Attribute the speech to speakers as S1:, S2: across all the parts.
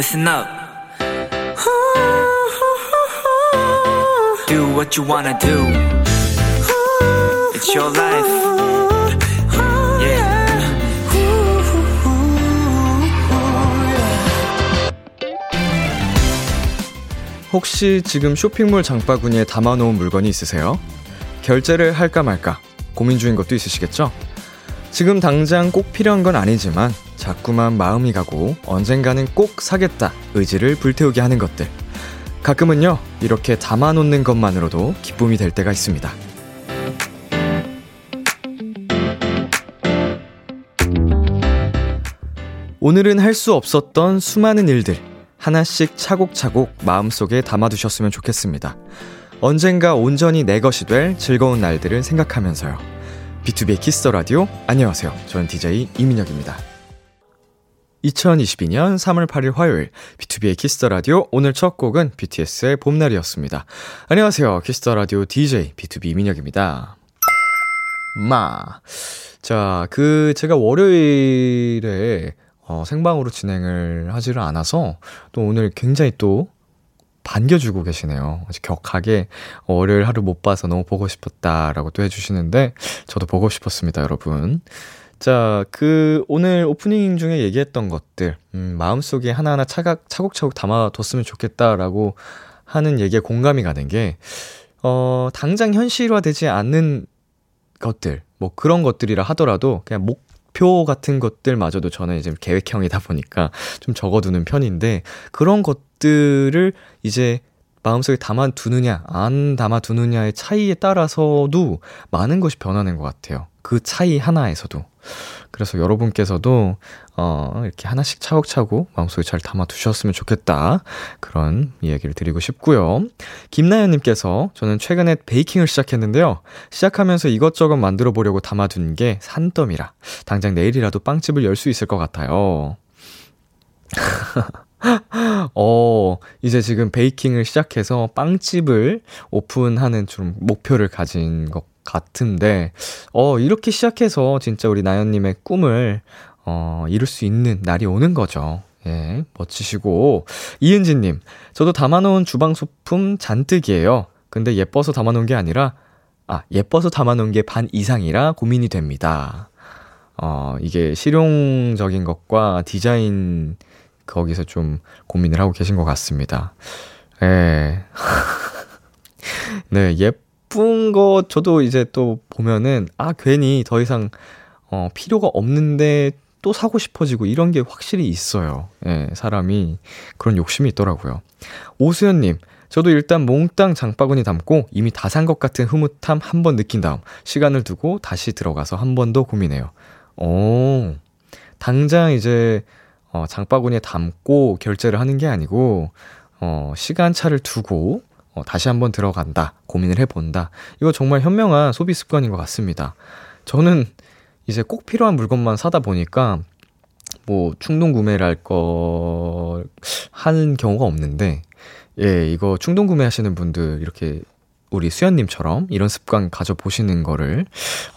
S1: listen up. Do what you wanna do. It's your life. Yeah.
S2: 혹시 지금 쇼핑몰 장바구니에 담아놓은 물건이 있으세요? 결제를 할까 말까 고민 중인 것도 있으시겠죠? 지금 당장 꼭 필요한 건 아니지만 자꾸만 마음이 가고 언젠가는 꼭 사겠다 의지를 불태우게 하는 것들. 가끔은요, 이렇게 담아놓는 것만으로도 기쁨이 될 때가 있습니다. 오늘은 할 수 없었던 수많은 일들, 하나씩 차곡차곡 마음속에 담아두셨으면 좋겠습니다. 언젠가 온전히 내 것이 될 즐거운 날들을 생각하면서요. BTOB의 Kiss the Radio, 안녕하세요. 저는 DJ 이민혁입니다. 2022년 3월 8일 화요일, B2B의 키스터 라디오, 오늘 첫 곡은 BTS의 봄날이었습니다. 안녕하세요. 키스터 라디오 DJ B2B 이민혁입니다. 마. 자, 그, 제가 월요일에 어, 생방으로 진행을 하지를 않아서 또 오늘 굉장히 또 반겨주고 계시네요. 아주 격하게 월요일 하루 못 봐서 너무 보고 싶었다라고 또 해주시는데 저도 보고 싶었습니다, 여러분. 자, 그 오늘 오프닝 중에 얘기했던 것들, 음, 마음속에 하나하나 차각, 차곡차곡 담아뒀으면 좋겠다라고 하는 얘기에 공감이 가는 게, 어, 당장 현실화되지 않는 것들, 뭐 그런 것들이라 하더라도 그냥 목, 표 같은 것들마저도 저는 이제 계획형이다 보니까 좀 적어두는 편인데 그런 것들을 이제 마음속에 담아두느냐, 안 담아두느냐의 차이에 따라서도 많은 것이 변하는 것 같아요. 그 차이 하나에서도. 그래서 여러분께서도, 어, 이렇게 하나씩 차곡차곡 마음속에 잘 담아 두셨으면 좋겠다. 그런 이야기를 드리고 싶고요. 김나연님께서 저는 최근에 베이킹을 시작했는데요. 시작하면서 이것저것 만들어 보려고 담아둔 게 산더미라. 당장 내일이라도 빵집을 열 수 있을 것 같아요. 어, 이제 지금 베이킹을 시작해서 빵집을 오픈하는 좀 목표를 가진 것 같은데, 어, 이렇게 시작해서 진짜 우리 나연님의 꿈을, 어, 이룰 수 있는 날이 오는 거죠. 예, 멋지시고. 이은지님, 저도 담아놓은 주방 소품 잔뜩이에요. 근데 예뻐서 담아놓은 게 아니라, 아, 예뻐서 담아놓은 게 반 이상이라 고민이 됩니다. 어, 이게 실용적인 것과 디자인 거기서 좀 고민을 하고 계신 것 같습니다. 예. 네, 예 쁜 거 저도 이제 또 보면은, 아, 괜히 더 이상, 어, 필요가 없는데 또 사고 싶어지고 이런 게 확실히 있어요. 예, 사람이 그런 욕심이 있더라고요. 오수연 님, 저도 일단 몽땅 장바구니 담고 이미 다 산 것 같은 흐뭇함 한 번 느낀 다음 시간을 두고 다시 들어가서 한 번 더 고민해요. 오, 당장 이제 어, 장바구니에 담고 결제를 하는 게 아니고, 어, 시간차를 두고, 어, 다시 한번 들어간다, 고민을 해본다. 이거 정말 현명한 소비 습관인 것 같습니다. 저는 이제 꼭 필요한 물건만 사다 보니까, 뭐, 충동 구매를 할 거, 하는 경우가 없는데, 예, 이거 충동 구매하시는 분들 이렇게 우리 수연님처럼 이런 습관 가져보시는 거를,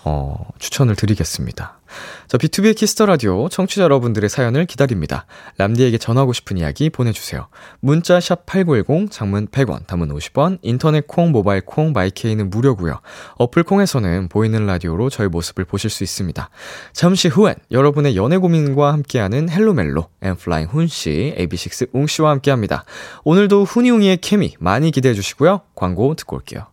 S2: 어, 추천을 드리겠습니다. 자, B2B의 키스터 라디오 청취자 여러분들의 사연을 기다립니다. 람디에게 전하고 싶은 이야기 보내주세요. 문자 샵 #8910 장문 100원, 단문 50원, 인터넷 콩, 모바일 콩, my K는 무료고요. 어플 콩에서는 보이는 라디오로 저희 모습을 보실 수 있습니다. 잠시 후엔 여러분의 연애 고민과 함께하는 헬로멜로 N.Flying 훈 씨, AB6IX 웅 씨와 함께합니다. 오늘도 훈이웅이의 케미 많이 기대해 주시고요. 광고 듣고 올게요.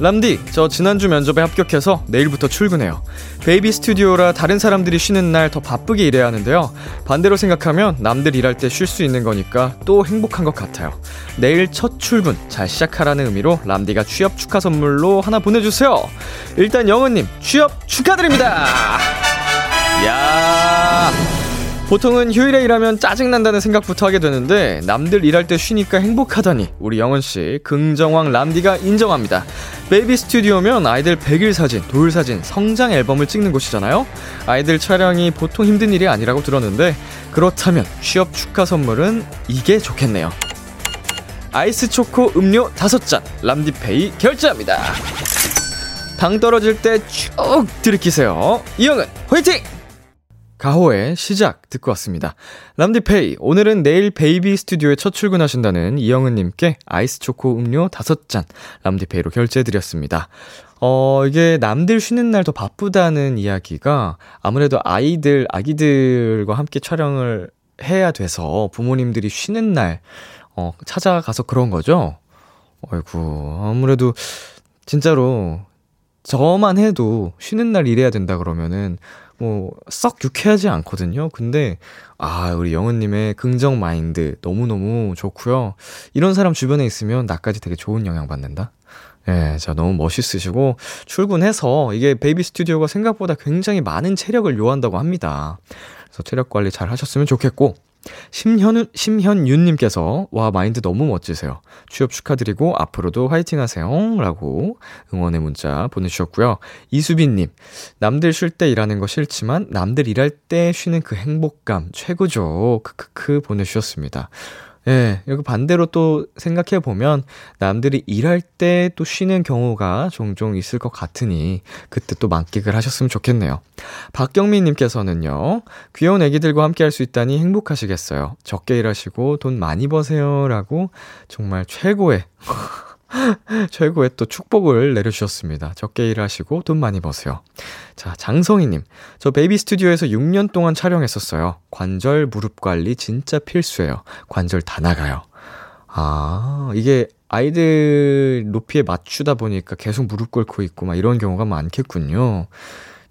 S2: 람디, 저 지난주 면접에 합격해서 내일부터 출근해요. 베이비 스튜디오라 다른 사람들이 쉬는 날 더 바쁘게 일해야 하는데요. 반대로 생각하면 남들 일할 때 쉴 수 있는 거니까 또 행복한 것 같아요. 내일 첫 출근 잘 시작하라는 의미로 람디가 취업 축하 선물로 하나 보내주세요. 일단 영은님, 취업 축하드립니다! 야 보통은 휴일에 일하면 짜증난다는 생각부터 하게 되는데 남들 일할 때 쉬니까 행복하다니 우리 영은씨 긍정왕 람디가 인정합니다. 베이비 스튜디오면 아이들 100일 사진, 돌 사진, 성장 앨범을 찍는 곳이잖아요. 아이들 촬영이 보통 힘든 일이 아니라고 들었는데 그렇다면 취업 축하 선물은 이게 좋겠네요. 아이스 초코 음료 5잔 람디페이 결제합니다. 당 떨어질 때 쭉 들이키세요. 이영은 화이팅! 가호의 시작 듣고 왔습니다. 람디페이, 오늘은 내일 베이비 스튜디오에 첫 출근하신다는 이영은님께 아이스 초코 음료 5잔 람디페이로 결제해드렸습니다. 어, 이게 남들 쉬는 날 더 바쁘다는 이야기가 아무래도 아이들, 아기들과 함께 촬영을 해야 돼서 부모님들이 쉬는 날, 어, 찾아가서 그런 거죠? 어이구, 아무래도 진짜로 저만 해도 쉬는 날 일해야 된다 그러면은 뭐, 썩 유쾌하지 않거든요. 근데, 아, 우리 영은님의 긍정 마인드 너무 너무 좋고요 이런 사람 주변에 있으면 나까지 되게 좋은 영향 받는다? 예, 자, 너무 멋있으시고, 출근해서 이게 베이비 스튜디오가 생각보다 굉장히 많은 체력을 요한다고 합니다. 그래서 체력 관리 잘 하셨으면 좋겠고, 심현우, 심현윤님께서, 와, 마인드 너무 멋지세요. 취업 축하드리고, 앞으로도 화이팅 하세요. 라고 응원의 문자 보내주셨고요. 이수빈님, 남들 쉴 때 일하는 거 싫지만, 남들 일할 때 쉬는 그 행복감, 최고죠. 크크크 보내주셨습니다. 예, 여기 반대로 또 생각해 보면 남들이 일할 때 또 쉬는 경우가 종종 있을 것 같으니 그때 또 만끽을 하셨으면 좋겠네요. 박경민 님께서는요. 귀여운 애기들과 함께 할 수 있다니 행복하시겠어요. 적게 일하시고 돈 많이 버세요라고 정말 최고의 최고의 또 축복을 내려주셨습니다. 적게 일하시고 돈 많이 버세요. 자, 장성희님. 저 베이비 스튜디오에서 6년 동안 촬영했었어요. 관절, 무릎 관리 진짜 필수예요. 관절 다 나가요. 아, 이게 아이들 높이에 맞추다 보니까 계속 무릎 꿇고 있고 막 이런 경우가 많겠군요.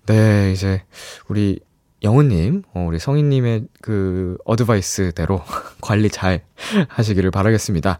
S2: 네, 이제 우리 영은님, 어, 우리 성희님의 그 advice대로 관리 잘 하시기를 바라겠습니다.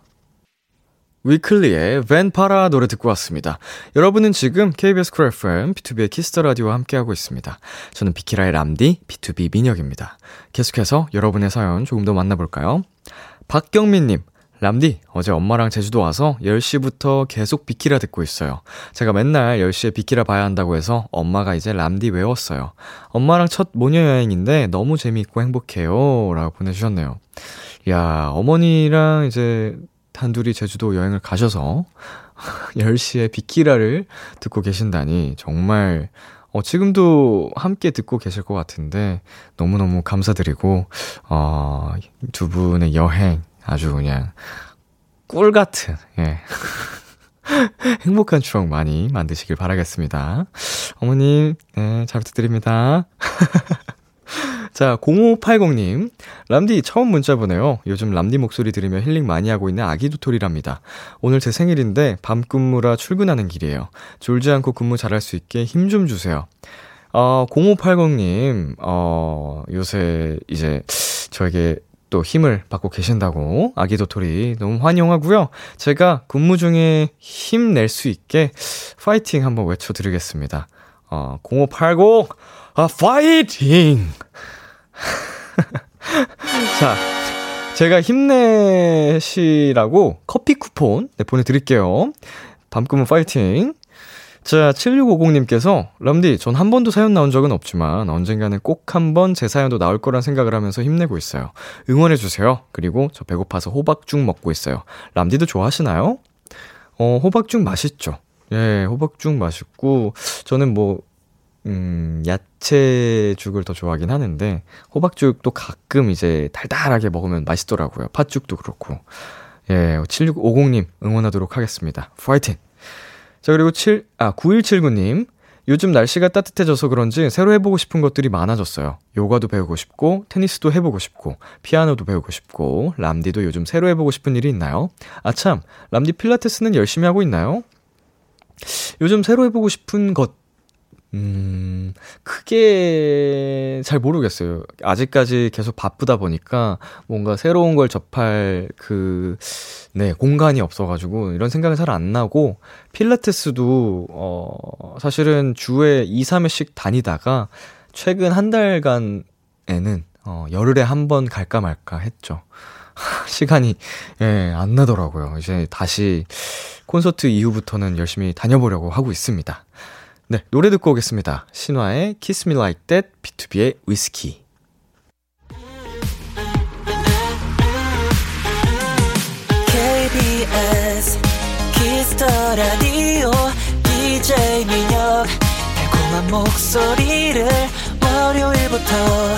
S2: 위클리의 Ven para 노래 듣고 왔습니다. 여러분은 지금 KBS 쿨 FM, B2B의 키스터 라디오와 함께하고 있습니다. 저는 비키라의 람디, BTOB 민혁입니다. 계속해서 여러분의 사연 조금 더 만나볼까요? 박경민님, 람디, 어제 엄마랑 제주도 와서 10시부터 계속 비키라 듣고 있어요. 제가 맨날 10시에 비키라 봐야 한다고 해서 엄마가 이제 람디 외웠어요. 엄마랑 첫 모녀 여행인데 너무 재미있고 행복해요. 라고 보내주셨네요. 야, 어머니랑 이제 단둘이 제주도 여행을 가셔서 10시에 비키라를 듣고 계신다니 정말 어, 지금도 함께 듣고 계실 것 같은데 너무너무 감사드리고 어, 두 분의 여행 아주 그냥 꿀 같은 예. 행복한 추억 많이 만드시길 바라겠습니다. 어머님, 네, 잘 부탁드립니다. 자, 0580님. 람디 처음 문자 보내요. 요즘 람디 목소리 들으며 힐링 많이 하고 있는 아기 도토리랍니다. 오늘 제 생일인데 밤 근무라 출근하는 길이에요. 졸지 않고 근무 잘할 수 있게 힘 좀 주세요. 어, 0580님, 어, 요새 이제 저에게 또 힘을 받고 계신다고 아기 도토리 너무 환영하고요. 제가 근무 중에 힘 낼 수 있게 파이팅 한번 외쳐드리겠습니다. 어, 0580, 아, 파이팅! 자, 제가 힘내시라고 커피 쿠폰 네, 보내드릴게요. 밤꿈은 파이팅. 자, 7650님께서, 람디, 전 한 번도 사연 나온 적은 없지만, 언젠가는 꼭 한 번 제 사연도 나올 거란 생각을 하면서 힘내고 있어요. 응원해주세요. 그리고 저 배고파서 호박죽 먹고 있어요. 람디도 좋아하시나요? 어, 호박죽 맛있죠? 예, 호박죽 맛있고, 저는 뭐, 음, 야채죽을 더 좋아하긴 하는데, 호박죽도 가끔 이제 달달하게 먹으면 맛있더라고요. 팥죽도 그렇고. 예, 7650님 응원하도록 하겠습니다. 파이팅! 자, 그리고 7, 아, 9179님. 요즘 날씨가 따뜻해져서 그런지 새로 해보고 싶은 것들이 많아졌어요. 요가도 배우고 싶고, 테니스도 해보고 싶고, 피아노도 배우고 싶고, 람디도 요즘 새로 해보고 싶은 일이 있나요? 아, 참, 람디 필라테스는 열심히 하고 있나요? 요즘 새로 해보고 싶은 것, 음, 크게 잘 모르겠어요. 아직까지 계속 바쁘다 보니까 뭔가 새로운 걸 접할 그, 네, 공간이 없어가지고 이런 생각이 잘안 나고 필라테스도, 어, 사실은 주에 2, 3회씩 다니다가 최근 한 달간에는, 어, 열흘에 한 번 갈까 말까 했죠. 시간이, 예, 안 나더라고요. 이제 다시 콘서트 이후부터는 열심히 다녀보려고 하고 있습니다. 네, 노래 듣고 오겠습니다. 신화의 Kiss Me Like That, BTOB의 위스키.
S1: KBS Kiss the Radio DJ 민혁 달콤한 목소리를 월요일부터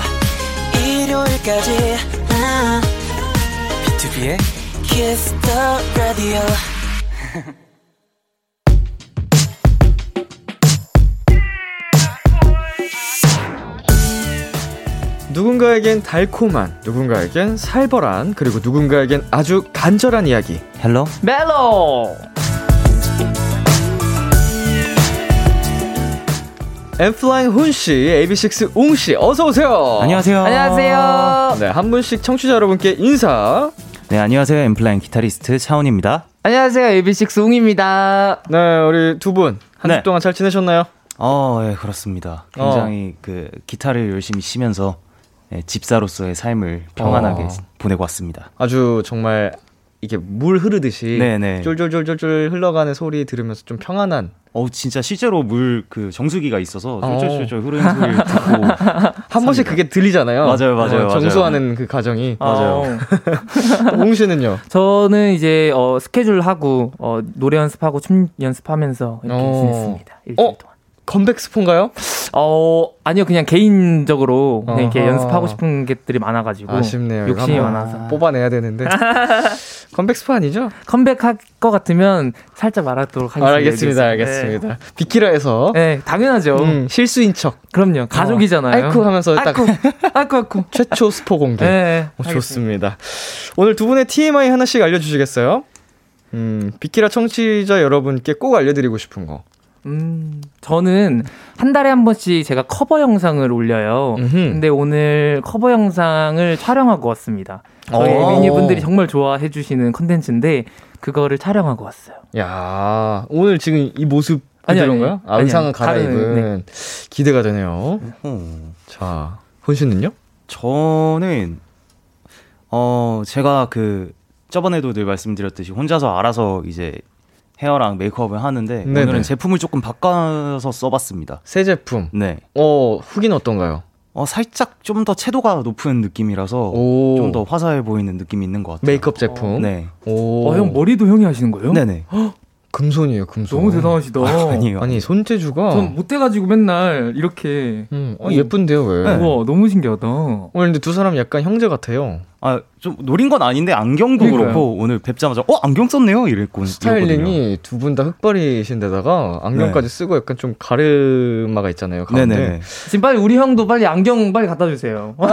S1: 일요일까지 아, B2B의 키스터 라디오
S2: 누군가에겐 달콤한, 누군가에겐 살벌한, 그리고 누군가에겐 아주 간절한 이야기.
S3: Hello
S4: 멜로
S2: 엠플라잉 훈씨, AB6 웅씨, 어서오세요.
S3: 안녕하세요.
S4: 안녕하세요.
S2: 네, 한 분씩 청취자 여러분께 인사.
S3: 네, 안녕하세요. 엠플라잉 기타리스트 차원입니다.
S4: 안녕하세요. AB6 웅입니다.
S2: 네, 우리 두 분, 한주
S3: 네.
S2: 동안 잘 지내셨나요?
S3: 어, 예, 그렇습니다. 굉장히 그 기타를 열심히 치면서 예, 집사로서의 삶을 평안하게
S2: 어.
S3: 보내고 왔습니다.
S2: 아주 정말 이게 물 흐르듯이
S3: 네네.
S2: 쫄쫄쫄쫄쫄 흘러가는 소리 들으면서 좀 평안한
S3: 어, 진짜 실제로 물 그 정수기가 있어서
S2: 어.
S3: 쫄쫄쫄쫄 흐르는 소리를 듣고
S2: 한 번씩 그게 들리잖아요.
S3: 맞아요, 맞아요,
S2: 어,
S3: 맞아요.
S2: 정수하는 그 과정이.
S3: 맞아요.
S4: 어,
S2: 웅 씨는요?
S4: 저는 이제 어, 스케줄 하고 어, 노래 연습하고 춤 연습하면서 이렇게
S2: 어.
S4: 지냈습니다. 일주일
S2: 어?
S4: 동안.
S2: 컴백 스폰가요?
S4: 어 아니요 그냥 개인적으로 그냥 이렇게. 연습하고 싶은 것들이 많아가지고
S2: 아쉽네요.
S4: 욕심이 많아서
S2: 뽑아내야 되는데. 컴백 스폰 아니죠?
S4: 컴백할 것 같으면 살짝 말하도록 하겠습니다.
S2: 알겠습니다. 알겠습니다. 비키라에서
S4: 네, 네, 당연하죠.
S2: 음, 실수인 척.
S4: 그럼요. 가족이잖아요.
S2: 아이쿠 하면서 딱
S4: 아이쿠, 아이쿠.
S2: 최초 스포 공개.
S4: 네,
S2: 어, 좋습니다. 오늘 두 분의 TMI 하나씩 알려주시겠어요? 음, 비키라 청취자 여러분께 꼭 알려드리고 싶은 거.
S4: 음, 저는 한 달에 한 번씩 제가 커버 영상을 올려요.
S2: 음흠.
S4: 근데 오늘 커버 영상을 촬영하고 왔습니다. 저희
S2: 오.
S4: 미니분들이 정말 좋아해 주시는 컨텐츠인데 그거를 촬영하고 왔어요.
S2: 야 오늘 지금 이 모습 그대로인가요? 아, 의상은
S4: 아니,
S2: 갈아입은
S4: 다른,
S2: 기대가 되네요.
S3: 어.
S2: 자, 혼 씨는요?
S3: 저는 어, 제가 그 저번에도 늘 말씀드렸듯이 혼자서 알아서 이제 헤어랑 메이크업을 하는데
S2: 네네.
S3: 오늘은 제품을 조금 바꿔서 써봤습니다.
S2: 새 제품.
S3: 네.
S2: 어, 후기는 어떤가요?
S3: 어, 살짝 좀 더 채도가 높은 느낌이라서
S2: 오.
S3: 좀더 화사해 보이는 느낌이 있는 것 같아요.
S2: 메이크업 제품.
S3: 네.
S2: 오.
S4: 어, 형 머리도 형이 하시는 거예요?
S3: 네네.
S2: 금손이에요, 금손.
S4: 너무 대단하시다.
S3: 아니요.
S2: 아니, 손재주가.
S4: 전 못해가지고 맨날 이렇게.
S2: 음, 어, 예쁜데요, 왜?
S3: 네.
S4: 우와, 너무 신기하다.
S2: 오늘 근데 두 사람 약간 형제 같아요.
S3: 아, 좀 노린 건 아닌데 안경도
S4: 그러니까요.
S3: 그렇고 오늘 뵙자마자 어, 안경 썼네요. 이랬고
S2: 스타일링이 두 분 다 흑발이신데다가 안경까지 쓰고 약간 좀 가르마가 있잖아요, 가운데.
S3: 네네.
S4: 지금 빨리 우리 형도 빨리 안경 빨리 갖다 주세요.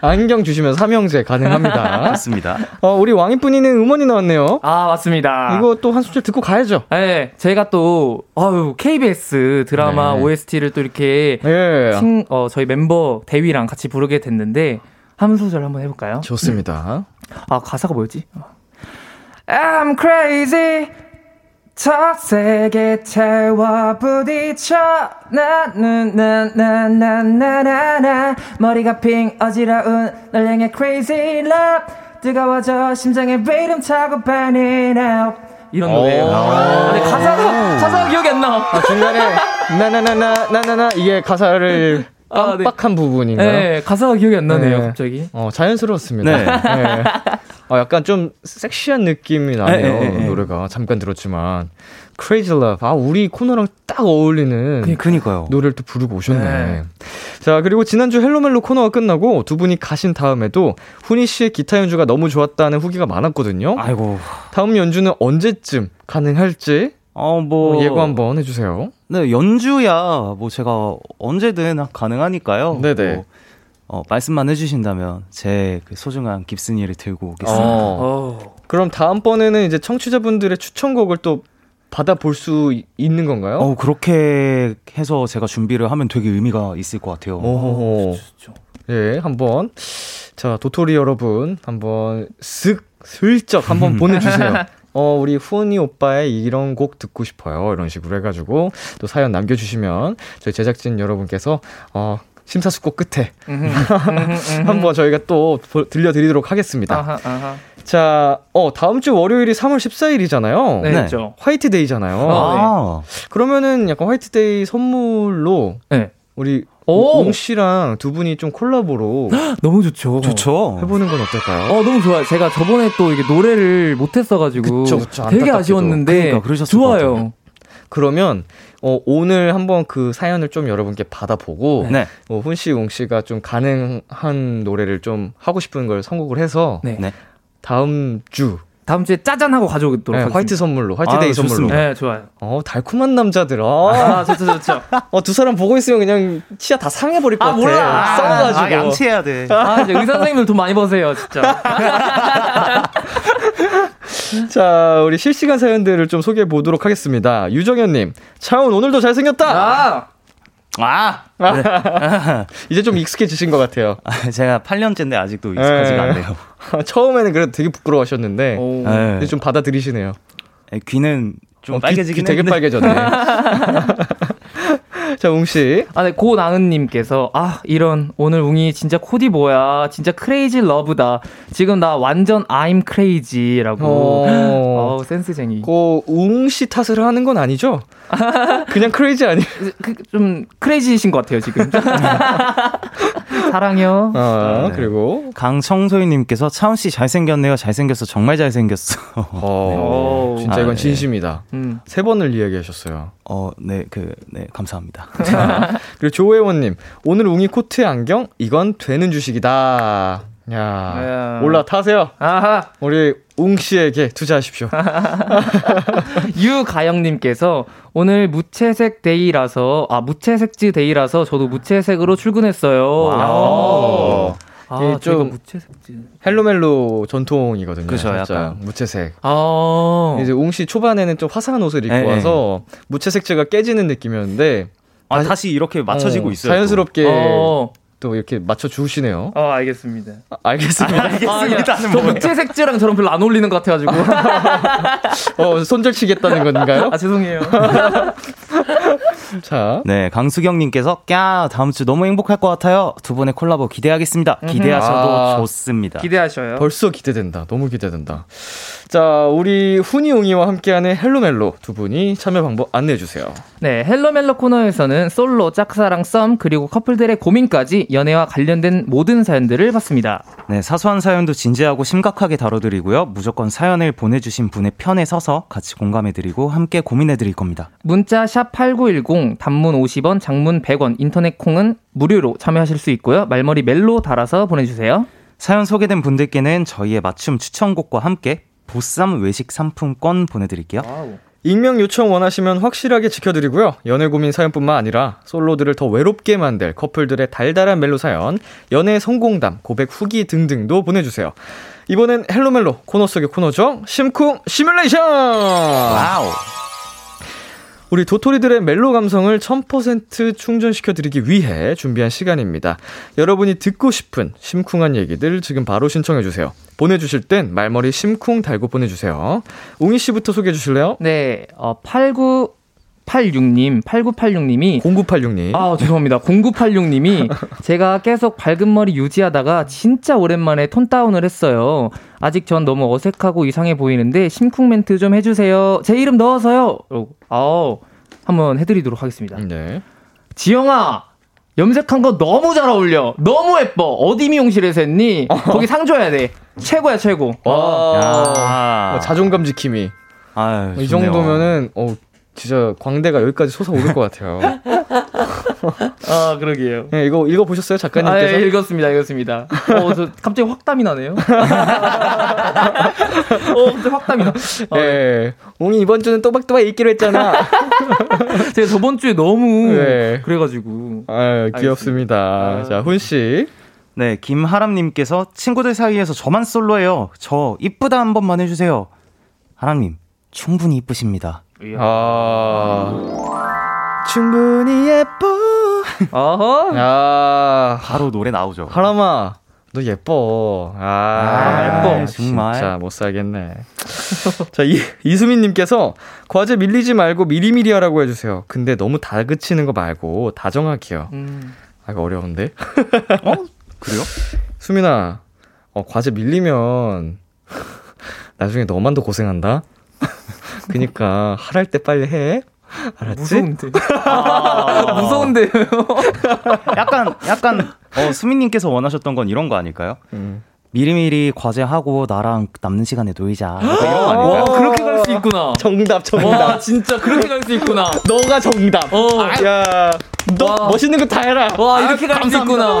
S2: 안경 주시면 삼형제 가능합니다.
S3: 맞습니다.
S2: 어, 우리 왕이뿐이는 음원이 나왔네요.
S4: 아, 맞습니다.
S2: 이거 또 한 소절 듣고 가야죠.
S4: 네, 제가 또, 아유, KBS 드라마
S2: 네.
S4: OST를 또 이렇게,
S2: 예.
S4: 친, 어, 저희 멤버 대위랑 같이 부르게 됐는데, 한 소절 한번 해볼까요?
S2: 좋습니다.
S4: 아, 가사가 뭐였지? I'm crazy. 더 세게 태워 부딪혀 나는 나나나나나나 머리가 핑 어지러운 널 향해 crazy love 뜨거워져 심장에 리듬 타고 burning out 이런 노래예요.
S2: 오.
S4: 아, 근데 가사가 가사가 기억이 안 나.
S2: 아, 중간에 나나나나 나나나 이게 가사를
S4: 아, 네.
S2: 깜빡한 부분인가요?
S4: 네, 가사가 기억이 안 나네요,
S2: 네.
S4: 갑자기.
S2: 어, 자연스러웠습니다.
S3: 네.
S2: 네. 아, 약간 좀 섹시한 느낌이 나네요. 에, 에, 에, 노래가 잠깐 들었지만 Crazy Love. 아, 우리 코너랑 딱 어울리는
S3: 그니까요.
S2: 노래를 또 부르고 오셨네. 네. 자, 그리고 지난주 헬로멜로 코너가 끝나고 두 분이 가신 다음에도 훈이 씨의 기타 연주가 너무 좋았다는 후기가 많았거든요.
S3: 아이고.
S2: 다음 연주는 언제쯤 가능할지 어, 뭐. 예고 한번 해주세요.
S3: 네, 연주야, 뭐 제가 언제든 가능하니까요. 네네. 뭐 어, 말씀만 해주신다면 제 그 소중한 깁스니를 들고 오겠습니다. 어.
S2: 어. 그럼 다음번에는 이제 청취자분들의 추천곡을 또 받아볼 수 있는 건가요?
S3: 어, 그렇게 해서 제가 준비를 하면 되게 의미가 있을 것 같아요. 오,
S2: 예, 한번. 자, 도토리 여러분, 한번 쓱, 슬쩍 한번 보내주세요. 어, 우리 후은이 오빠의 이런 곡 듣고 싶어요. 이런 식으로 해가지고 또 사연 남겨주시면 저희 제작진 여러분께서, 어, 심사숙고 끝에 한번 저희가 또 들려드리도록 하겠습니다. 아하, 아하. 자, 어, 다음 주 월요일이 3월 14일이잖아요.
S4: 네. 네.
S2: 화이트데이잖아요. 아, 네. 그러면은 약간 화이트데이 선물로 네. 우리 옹 씨랑 두 분이 좀 콜라보로
S4: 너무 좋죠.
S2: 좋죠. 해보는 건 어떨까요?
S4: 어 너무 좋아요. 제가 저번에 또 이게 노래를 못했어가지고 그쵸, 그쵸. 되게 아쉬웠는데 그러니까, 좋아요.
S2: 그러면 어, 오늘 한번 그 사연을 좀 여러분께 받아보고 네. 어, 훈 씨, 웅 씨가 좀 가능한 노래를 좀 하고 싶은 걸 선곡을 해서 네. 네. 다음 주
S4: 다음 주에 짜잔 하고 가져오도록 네,
S2: 화이트 선물로, 화이트데이 아, 선물로.
S4: 네, 좋아요.
S2: 어, 달콤한 남자들.
S4: 아, 아 좋죠, 좋죠.
S2: 어, 두 사람 보고 있으면 그냥 치아 다 상해 버릴 것 아, 같아. 몰라. 싸워가지고. 아,
S3: 양치해야 돼.
S4: 아, 이제 의사 선생님들 돈 많이 버세요, 진짜.
S2: 자, 우리 실시간 사연들을 좀 소개해 보도록 하겠습니다. 유정현님, 차운 오늘도 잘생겼다! 아! 아! 네. 이제 좀 익숙해지신 것 같아요.
S3: 제가 8년째인데 아직도 익숙하지가 네. 않네요.
S2: 처음에는 그래도 되게 부끄러워하셨는데, 네. 좀 받아들이시네요.
S3: 귀는 좀 어, 빨개지긴
S2: 귀, 귀 되게 빨개졌네. 자, 웅씨.
S4: 아, 네, 고나은님께서, 아, 이런, 오늘 웅이 진짜 코디 뭐야. 진짜 크레이지 러브다. 지금 나 완전 I'm crazy라고. 어, 어 센스쟁이.
S2: 고, 웅씨 탓을 하는 건 아니죠? 그냥 크레이지 아니에요?
S4: 그, 좀, 크레이지이신 것 같아요, 지금. 사랑해요.
S2: 아, 네. 그리고.
S3: 강청소희님께서, 차은씨 잘생겼네요. 잘생겼어. 정말 잘생겼어.
S2: 어, 네. 진짜 이건 아, 네. 진심이다. 음. 세 번을 이야기하셨어요.
S3: 어, 네, 그, 네, 감사합니다.
S2: 그리고 조혜원님, 오늘 웅이 코트에 안경? 이건 되는 주식이다. 야, 올라타세요. 아하. 우리 웅 씨에게 투자하십시오.
S4: 유가영님께서 오늘 무채색 day라서 아 무채색지 day라서 저도 무채색으로 출근했어요.
S2: 아, 좀 무채색지. 헬로멜로 전통이거든요. 그죠, 약간 무채색. 아. 이제 웅씨 초반에는 좀 화사한 옷을 입고 에, 네, 네. 와서 무채색지가 깨지는 느낌이었는데
S3: 아, 다시 이렇게 맞춰지고 어, 있어요.
S2: 자연스럽게 어. 또 이렇게 맞춰 주시네요.
S4: 어, 알겠습니다.
S2: 아, 알겠습니다. 아,
S4: 알겠습니다. 아, 저 무채색지랑 저랑 별로 안 어울리는 것 같아가지고.
S2: 어, 손절치겠다는 건가요?
S4: 아, 죄송해요.
S2: 자.
S3: 네, 강수경님께서, 꺄, 다음 주 너무 행복할 것 같아요. 두 분의 콜라보 기대하겠습니다. 기대하셔도 아, 좋습니다.
S4: 기대하셔요.
S2: 벌써 기대된다. 너무 기대된다. 자, 우리 훈이웅이와 함께하는 헬로멜로 두 분이 참여 방법 안내해주세요.
S4: 네, 헬로멜로 코너에서는 솔로, 짝사랑, 썸, 그리고 커플들의 고민까지 연애와 관련된 모든 사연들을 봤습니다.
S3: 네, 사소한 사연도 진지하고 심각하게 다뤄드리고요. 무조건 사연을 보내주신 분의 편에 서서 같이 공감해드리고 함께 고민해드릴 겁니다.
S4: 문자 샵8910, 단문 50원, 장문 100원, 인터넷 콩은 무료로 참여하실 수 있고요. 말머리 멜로 달아서 보내주세요.
S3: 사연 소개된 분들께는 저희의 맞춤 추천곡과 함께 보쌈 외식 상품권 보내드릴게요. 와우.
S2: 익명 요청 원하시면 확실하게 지켜드리고요. 연애 고민 사연뿐만 아니라 솔로들을 더 외롭게 만들 커플들의 달달한 멜로 사연, 연애 성공담, 고백 후기 등등도 보내주세요. 이번엔 헬로멜로 코너 속의 코너죠. 심쿵 시뮬레이션! 와우! 우리 도토리들의 멜로 감성을 1000% 충전시켜드리기 위해 준비한 시간입니다. 여러분이 듣고 싶은 심쿵한 얘기들 지금 바로 신청해주세요. 보내주실 땐 말머리 심쿵 달고 보내주세요. 웅이 씨부터 소개해 주실래요?
S4: 네, 어, 89, 86님, 8986님이
S2: 0986님.
S4: 아, 죄송합니다. 0986님이 제가 계속 밝은 머리 유지하다가 진짜 오랜만에 톤 다운을 했어요. 아직 전 너무 어색하고 이상해 보이는데 심쿵 멘트 좀 해 주세요. 제 이름 넣어서요. 아우, 한번 해 드리도록 하겠습니다. 네. 지영아, 염색한 거 너무 잘 어울려. 너무 예뻐. 어디 미용실에서 했니? 어. 거기 상 줘야 돼. 최고야, 최고.
S2: 와. 뭐 자존감 지킴이. 아유, 이 정도면은, 어, 진짜 광대가 여기까지 솟아오를 것 같아요.
S4: 아, 그러게요.
S2: 네, 이거 읽어 보셨어요, 작가님께서? 아,
S4: 예, 읽었습니다, 읽었습니다. 어, 저 갑자기 확담이 나네요. 어, 갑자기 확담이 나.
S2: 어, 네. 옹이 이번 주는 또박또박 읽기로 했잖아.
S4: 제가 저번 주에 너무 네. 그래가지고.
S2: 아 귀엽습니다. 아. 자, 훈 씨.
S3: 네, 김하람님께서 친구들 사이에서 저만 솔로예요. 저 이쁘다 한 번만 해주세요. 하람님, 충분히 이쁘십니다. 아.
S2: 충분히 예뻐. 어허.
S3: 야. 바로 노래 나오죠.
S2: 하람아. 너 예뻐. 아, 아 예뻐. 정말. 진짜 못 살겠네. 자, 이, 이수민님께서 과제 밀리지 말고 미리미리 하라고 해주세요. 근데 너무 다그치는 거 말고 다정하기요. 음. 아, 이거 어려운데?
S3: 어? 그래요?
S2: 수민아, 어, 과제 밀리면 나중에 너만 더 고생한다? 그니까, 하랄 때 빨리 해. 알았지?
S4: 무서운데. 아, 무서운데요.
S3: 약간 약간 어, 수민님께서 원하셨던 건 이런 거 아닐까요? 음. 미리미리 과제하고 나랑 남는 시간에 놀자. 이런 거 아닐까요? 와,
S4: 그렇게 갈 수 있구나.
S2: 정답, 정답. 와,
S4: 진짜 그렇게 갈 수 있구나.
S2: 너가 정답. 어. 아, 야, 너 와. 멋있는 거 다 해라.
S4: 와, 이렇게 갈수 있구나.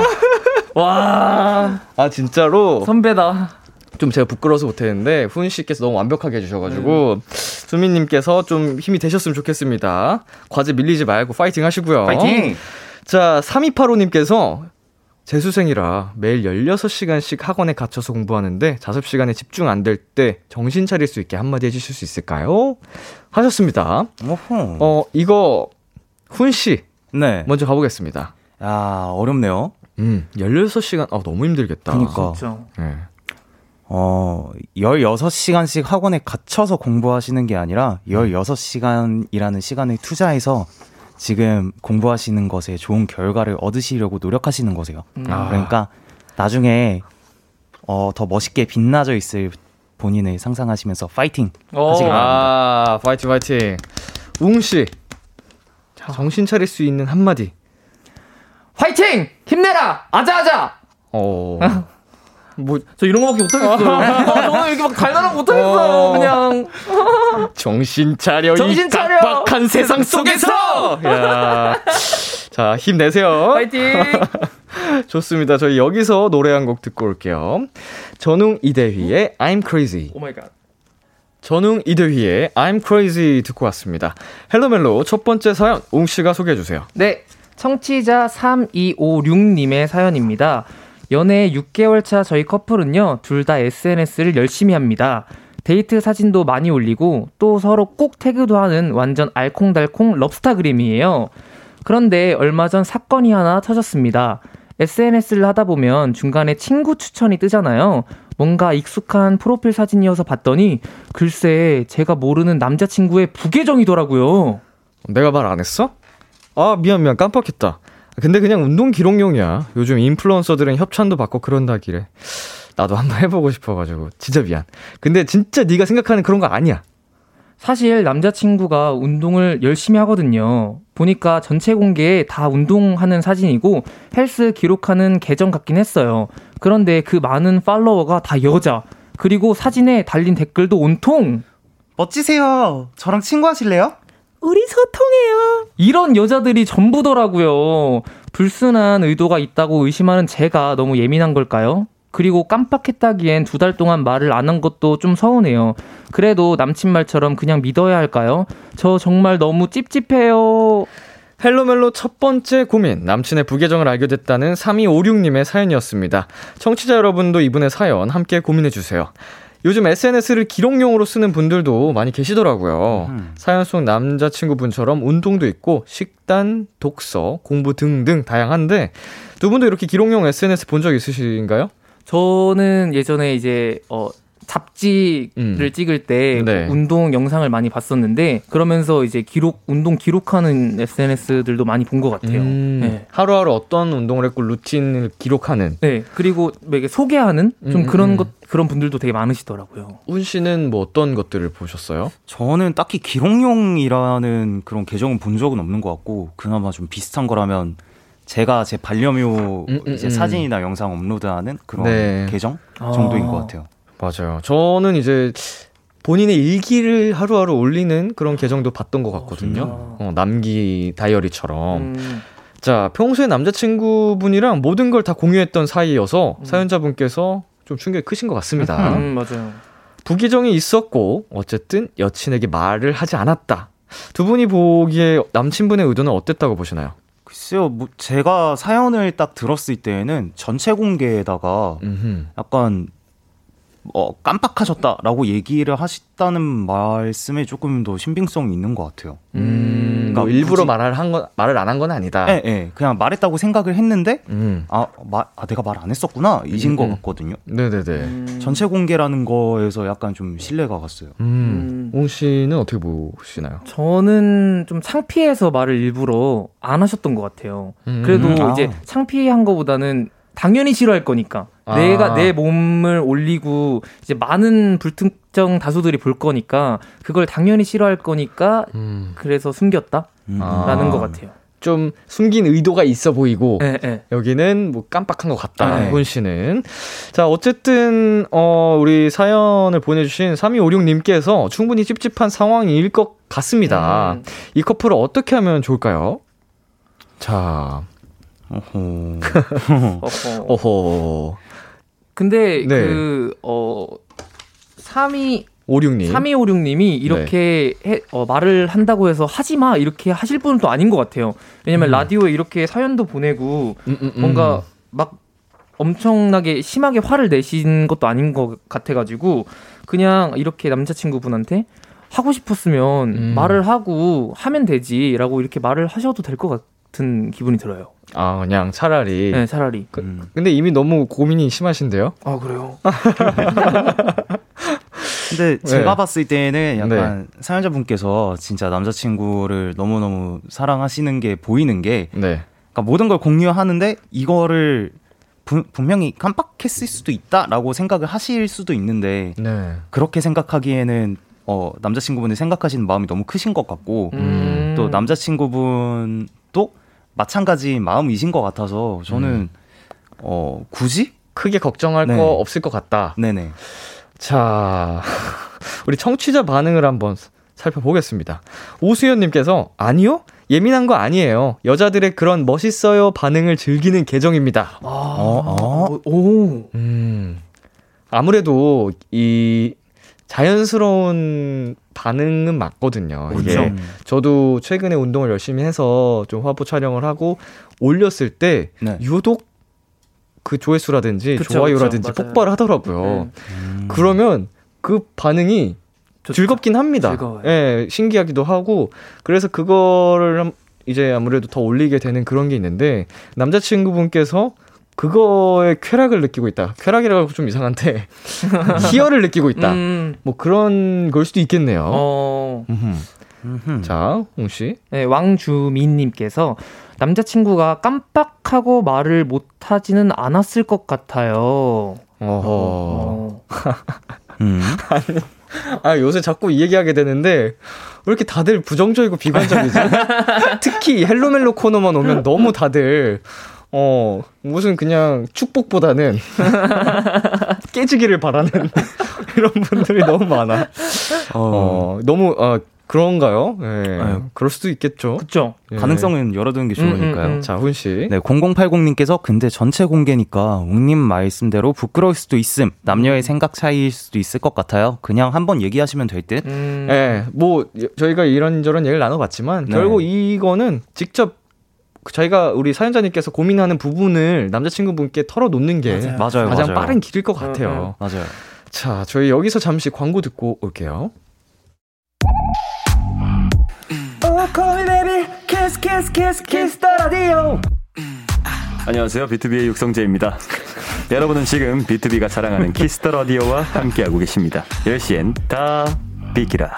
S4: 와.
S2: 아, 진짜로.
S4: 선배다.
S2: 좀 제가 부끄러워서 못했는데 후은 씨께서 너무 완벽하게 해주셔가지고 음. 수민님께서 좀 힘이 되셨으면 좋겠습니다. 과제 밀리지 말고 파이팅 하시고요.
S3: 파이팅!
S2: 자 3285님께서 재수생이라 매일 16시간씩 학원에 갇혀서 공부하는데 자습 시간에 집중 안 될 때 정신 차릴 수 있게 한마디 해주실 수 있을까요? 하셨습니다. 어허. 어 이거 훈 씨. 네. 먼저 가보겠습니다.
S3: 야 어렵네요.
S2: 음 16시간 아 너무 힘들겠다.
S3: 그니까. 네. 어, 16시간씩 학원에 갇혀서 공부하시는 게 아니라 16시간이라는 시간을 투자해서 지금 공부하시는 것에 좋은 결과를 얻으시려고 노력하시는 거세요. 음. 아. 그러니까 나중에 어, 더 멋있게 빛나져 있을 본인을 상상하시면서 파이팅 하시기 바랍니다.
S2: 아, 파이팅 파이팅. 웅 씨. 자, 정신 차릴 수 있는 한마디.
S4: 화이팅! 힘내라! 아자아자! 어. 뭐, 저 이런 거밖에 못하겠어요. 아, 저는 이렇게 막 달달한 거 못하겠어요, 어... 그냥.
S2: 정신 차려,
S4: 정신 차려!
S2: 빡빡한 세상 속에서! 야. 자, 힘내세요.
S4: 파이팅!
S2: 좋습니다. 저희 여기서 노래 한 곡 듣고 올게요. 전웅 이대휘의 I'm Crazy.
S4: Oh my God.
S2: 전웅 이대휘의 I'm Crazy 듣고 왔습니다. 헬로멜로 첫 번째 사연, 웅 씨가 소개해 주세요.
S4: 네. 청취자 3256님의 사연입니다. 연애 6개월 차 저희 커플은요, 둘 다 SNS를 열심히 합니다. 데이트 사진도 많이 올리고 또 서로 꼭 태그도 하는 완전 알콩달콩 럽스타그램이에요. 그런데 얼마 전 사건이 하나 터졌습니다. SNS를 하다 보면 중간에 친구 추천이 뜨잖아요. 뭔가 익숙한 프로필 사진이어서 봤더니 글쎄 제가 모르는 남자친구의 부계정이더라고요.
S2: 내가 말 안 했어? 아 미안 미안 깜빡했다. 근데 그냥 운동 기록용이야. 요즘 인플루언서들은 협찬도 받고 그런다길래. 나도 한번 해보고 싶어가지고. 진짜 미안. 근데 진짜 네가 생각하는 그런 거 아니야.
S4: 사실 남자친구가 운동을 열심히 하거든요. 보니까 전체 공개에 다 운동하는 사진이고 헬스 기록하는 계정 같긴 했어요. 그런데 그 많은 팔로워가 다 여자. 그리고 사진에 달린 댓글도 온통
S3: 멋지세요. 저랑 친구 하실래요?
S4: 우리 소통해요. 이런 여자들이 전부더라고요. 불순한 의도가 있다고 의심하는 제가 너무 예민한 걸까요? 그리고 깜빡했다기엔 두 달 동안 말을 안 한 것도 좀 서운해요. 그래도 남친 말처럼 그냥 믿어야 할까요? 저 정말 너무 찝찝해요.
S2: 헬로멜로 첫 번째 고민, 남친의 부계정을 알게 됐다는 3256님의 사연이었습니다. 청취자 여러분도 이분의 사연 함께 고민해주세요. 요즘 SNS를 기록용으로 쓰는 분들도 많이 계시더라고요. 음. 사연 속 남자친구분처럼 운동도 있고 식단, 독서, 공부 등등 다양한데 두 분도 이렇게 기록용 SNS 본 적 있으신가요?
S4: 저는 예전에 이제 어 잡지를 음. 찍을 때 네. 운동 영상을 많이 봤었는데 그러면서 이제 기록 운동 기록하는 SNS들도 많이 본 것 같아요. 음.
S2: 네. 하루하루 어떤 운동을 했고 루틴을 기록하는.
S4: 네. 그리고 뭐 이게 소개하는 좀 음, 그런 음. 것 그런 분들도 되게 많으시더라고요.
S2: 운 씨는 뭐 어떤 것들을 보셨어요?
S3: 저는 딱히 기록용이라는 그런 계정은 본 적은 없는 것 같고 그나마 좀 비슷한 거라면 제가 제 반려묘
S2: 음, 음,
S3: 이제
S2: 음.
S3: 사진이나 영상 업로드하는 그런
S2: 네.
S3: 계정
S4: 아.
S3: 정도인 것 같아요.
S2: 맞아요. 저는 이제 본인의 일기를 하루하루 올리는 그런 계정도 봤던 것 같거든요. 어, 남기 다이어리처럼.
S4: 음.
S2: 자, 평소에 남자친구분이랑 모든 걸 다 공유했던 사이여서 사연자분께서 좀 충격이 크신 것 같습니다.
S4: 음, 맞아요.
S2: 부기정이 있었고, 어쨌든 여친에게 말을 하지 않았다. 두 분이 보기에 남친분의 의도는 어땠다고 보시나요?
S3: 글쎄요, 뭐 제가 사연을 딱 들었을 때에는 전체 공개에다가
S2: 음흠.
S3: 약간 어, 깜빡하셨다라고 얘기를 하셨다는 말씀에 조금 더 신빙성이 있는 것 같아요.
S2: 음, 뭐
S3: 그러니까
S2: 일부러
S3: 굳이-
S2: 말을 한 건, 말을 안 한 건 아니다.
S3: 예, 예. 그냥 말했다고 생각을 했는데
S2: 음.
S3: 아, 마, 아 내가 말 안 했었구나 이신
S2: 음,
S3: 것
S2: 음.
S3: 같거든요.
S2: 네네네.
S4: 음.
S3: 전체 공개라는 거에서 약간 좀 신뢰가 갔어요.
S2: 음. 옹 씨는 어떻게 보시나요?
S4: 저는 좀 창피해서 말을 일부러 안 하셨던 것 같아요.
S2: 음.
S4: 그래도
S3: 아.
S4: 이제 창피한 거보다는 당연히 싫어할 거니까.
S2: 아.
S4: 내가 내 몸을 올리고 이제 많은 불특정 다수들이 볼 거니까 그걸 당연히 싫어할 거니까
S2: 음.
S4: 그래서 숨겼다라는
S3: 음.
S2: 아.
S4: 것 같아요.
S2: 좀 숨긴 의도가 있어 보이고
S4: 예, 예.
S2: 여기는 뭐 깜빡한 것 같다.
S3: 네.
S2: 훈 씨는 자 어쨌든 어 우리 사연을 보내주신 3256님께서 충분히 찝찝한 상황일 것 같습니다.
S4: 음.
S2: 이 커플을 어떻게 하면 좋을까요? 자,
S3: 어허.
S4: 어허.
S2: 어허,
S4: 근데
S2: 네.
S4: 그 어, 32
S2: 56님.
S4: 3256님이 이렇게
S2: 네.
S4: 해, 어, 말을 한다고 해서 하지 마 이렇게 하실 분은 또 아닌 것 같아요. 왜냐면
S2: 음.
S4: 라디오에 이렇게 사연도 보내고
S2: 음, 음, 음.
S4: 뭔가 막 엄청나게 심하게 화를 내신 것도 아닌 것 같아가지고 그냥 이렇게 남자친구분한테 하고 싶었으면
S2: 음.
S4: 말을 하고 하면 되지라고 이렇게 말을 하셔도 될 것 같은 기분이 들어요.
S2: 아 그냥 차라리.
S4: 네, 차라리.
S3: 음.
S2: 근데 이미 너무 고민이 심하신데요?
S4: 아 그래요?
S3: 근데
S2: 네.
S3: 제가 봤을 때는 약간 사연자분께서 진짜 남자친구를 너무너무 사랑하시는 게 보이는 게
S2: 네.
S3: 그러니까 모든 걸 공유하는데 이거를 분, 분명히 깜빡했을 수도 있다라고 생각을 하실 수도 있는데
S2: 네.
S3: 그렇게 생각하기에는 어, 남자친구분이 생각하시는 마음이 너무 크신 것 같고
S2: 음.
S3: 또 남자친구분도 마찬가지 마음이신 것 같아서 저는
S2: 음.
S3: 어, 굳이?
S2: 크게 걱정할
S3: 네.
S2: 거 없을 것 같다.
S3: 네네.
S2: 자, 우리 청취자 반응을 한번 살펴보겠습니다. 오수연님께서 아니요? 예민한 거 아니에요. 여자들의 그런 멋있어요 반응을 즐기는 계정입니다.
S4: 아,
S3: 어, 어.
S4: 오.
S2: 음, 아무래도 이 자연스러운 반응은 맞거든요. 이게
S3: 그렇죠.
S2: 저도 최근에 운동을 열심히 해서 좀 화보 촬영을 하고 올렸을 때
S3: 네.
S2: 유독 그 조회수라든지
S4: 그쵸,
S2: 좋아요라든지
S4: 그쵸, 맞아요.
S2: 폭발을 하더라고요.
S4: 네.
S3: 음.
S2: 그러면 그 반응이
S4: 좋죠.
S2: 즐겁긴 합니다.
S4: 즐거워요.
S2: 예, 신기하기도 하고 그래서 그거를 한- 이제 아무래도 더 올리게 되는 그런 게 있는데 남자친구분께서 그거에 쾌락을 느끼고 있다. 쾌락이라고 하고 좀 이상한데 희열을 느끼고 있다.
S4: 음,
S2: 뭐 그런 걸 수도 있겠네요.
S4: 어.
S2: 자, 홍 씨.
S4: 네, 왕주민 님께서 남자친구가 깜빡하고 말을 못 하지는 않았을 것 같아요.
S2: 어허.
S4: 어.
S3: 음.
S2: 아, 요새 자꾸 이 얘기하게 되는데, 왜 이렇게 다들 부정적이고 비관적이지? 특히 이 헬로멜로 코너만 오면 너무 다들, 어, 무슨 그냥 축복보다는 깨지기를 바라는 이런 분들이 너무 많아.
S3: 어,
S2: 어, 너무, 어, 그런가요? 예.
S3: 아유.
S2: 그럴 수도 있겠죠.
S4: 그쵸?
S2: 예.
S3: 가능성은 열어두는 게
S4: 음,
S3: 좋으니까요.
S4: 음, 음.
S2: 자, 훈 씨.
S3: 네, 0080님께서 근데 전체 공개니까 웅님 말씀대로 부끄러울 수도 있음. 남녀의 생각 차이일 수도 있을 것 같아요. 그냥 한번 얘기하시면 될 듯.
S4: 음,
S2: 예, 뭐, 저희가 이런저런 얘기를 나눠봤지만,
S3: 네.
S2: 결국 이거는 직접 저희가 우리 사연자님께서 고민하는 부분을 남자친구분께 털어놓는 게
S4: 맞아요.
S3: 맞아요,
S2: 가장
S3: 맞아요.
S2: 빠른 길일 것 같아요.
S4: 음,
S3: 맞아요.
S2: 자, 저희 여기서 잠시 광고 듣고 올게요.
S5: 안녕하세요. 비투비의 육성재입니다. 여러분은 지금 비투비가 자랑하는 키스 더 라디오와 함께하고 계십니다. 10시엔 다 비키라.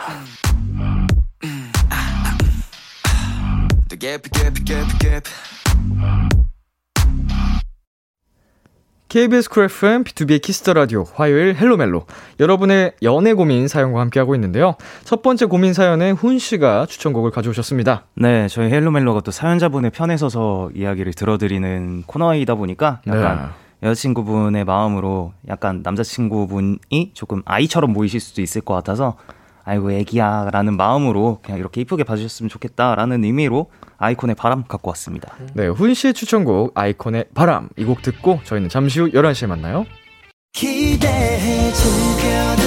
S2: KBS 쿨 FM, 비투비의 키스 더 라디오, 화요일 헬로멜로. 여러분의 연애 고민 사연과 함께하고 있는데요. 첫 번째 고민 사연에 훈 씨가 추천곡을 가져오셨습니다.
S3: 네, 저희 헬로멜로가 또 사연자분의 편에 서서 이야기를 들어드리는 코너이다 보니까 약간
S2: 네.
S3: 여자친구분의 마음으로 약간 남자친구분이 조금 아이처럼 보이실 수도 있을 것 같아서 아이고 애기야 라는 마음으로 그냥 이렇게 이쁘게 봐주셨으면 좋겠다라는 의미로 아이콘의 바람 갖고 왔습니다.
S2: 네, 훈 씨의 추천곡 아이콘의 바람 이 곡 듣고 저희는 잠시 후 11시에 만나요.
S1: 기대해 즐겨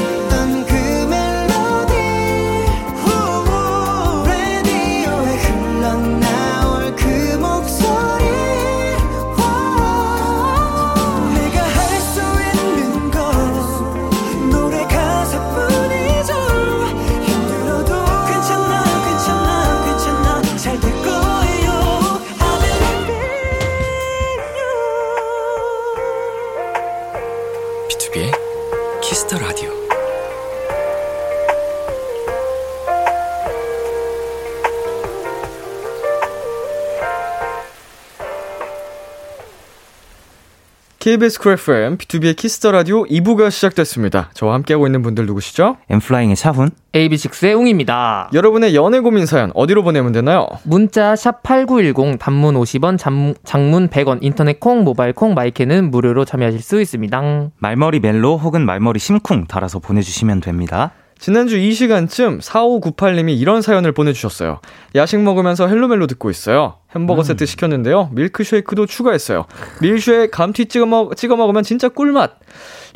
S2: KBS 쿨 FM, 비투비의 키스 더 라디오 2부가 시작됐습니다. 저와 함께하고 있는 분들 누구시죠?
S3: 엔플라잉의 차훈
S4: AB6IX의 웅입니다.
S2: 여러분의 연애 고민 사연 어디로 보내면 되나요?
S4: 문자 샵 8910 단문 50원 장문, 장문 100원 인터넷 콩 모바일 콩 마이케이는 무료로 참여하실 수 있습니다.
S3: 말머리 멜로 혹은 말머리 심쿵 달아서 보내주시면 됩니다.
S2: 지난주 이 시간쯤 4598님이 이런 사연을 보내주셨어요. 야식 먹으면서 헬로멜로 듣고 있어요. 햄버거 세트 시켰는데요. 밀크쉐이크도 추가했어요. 밀쉐에 감튀 찍어, 먹, 찍어 먹으면 진짜 꿀맛.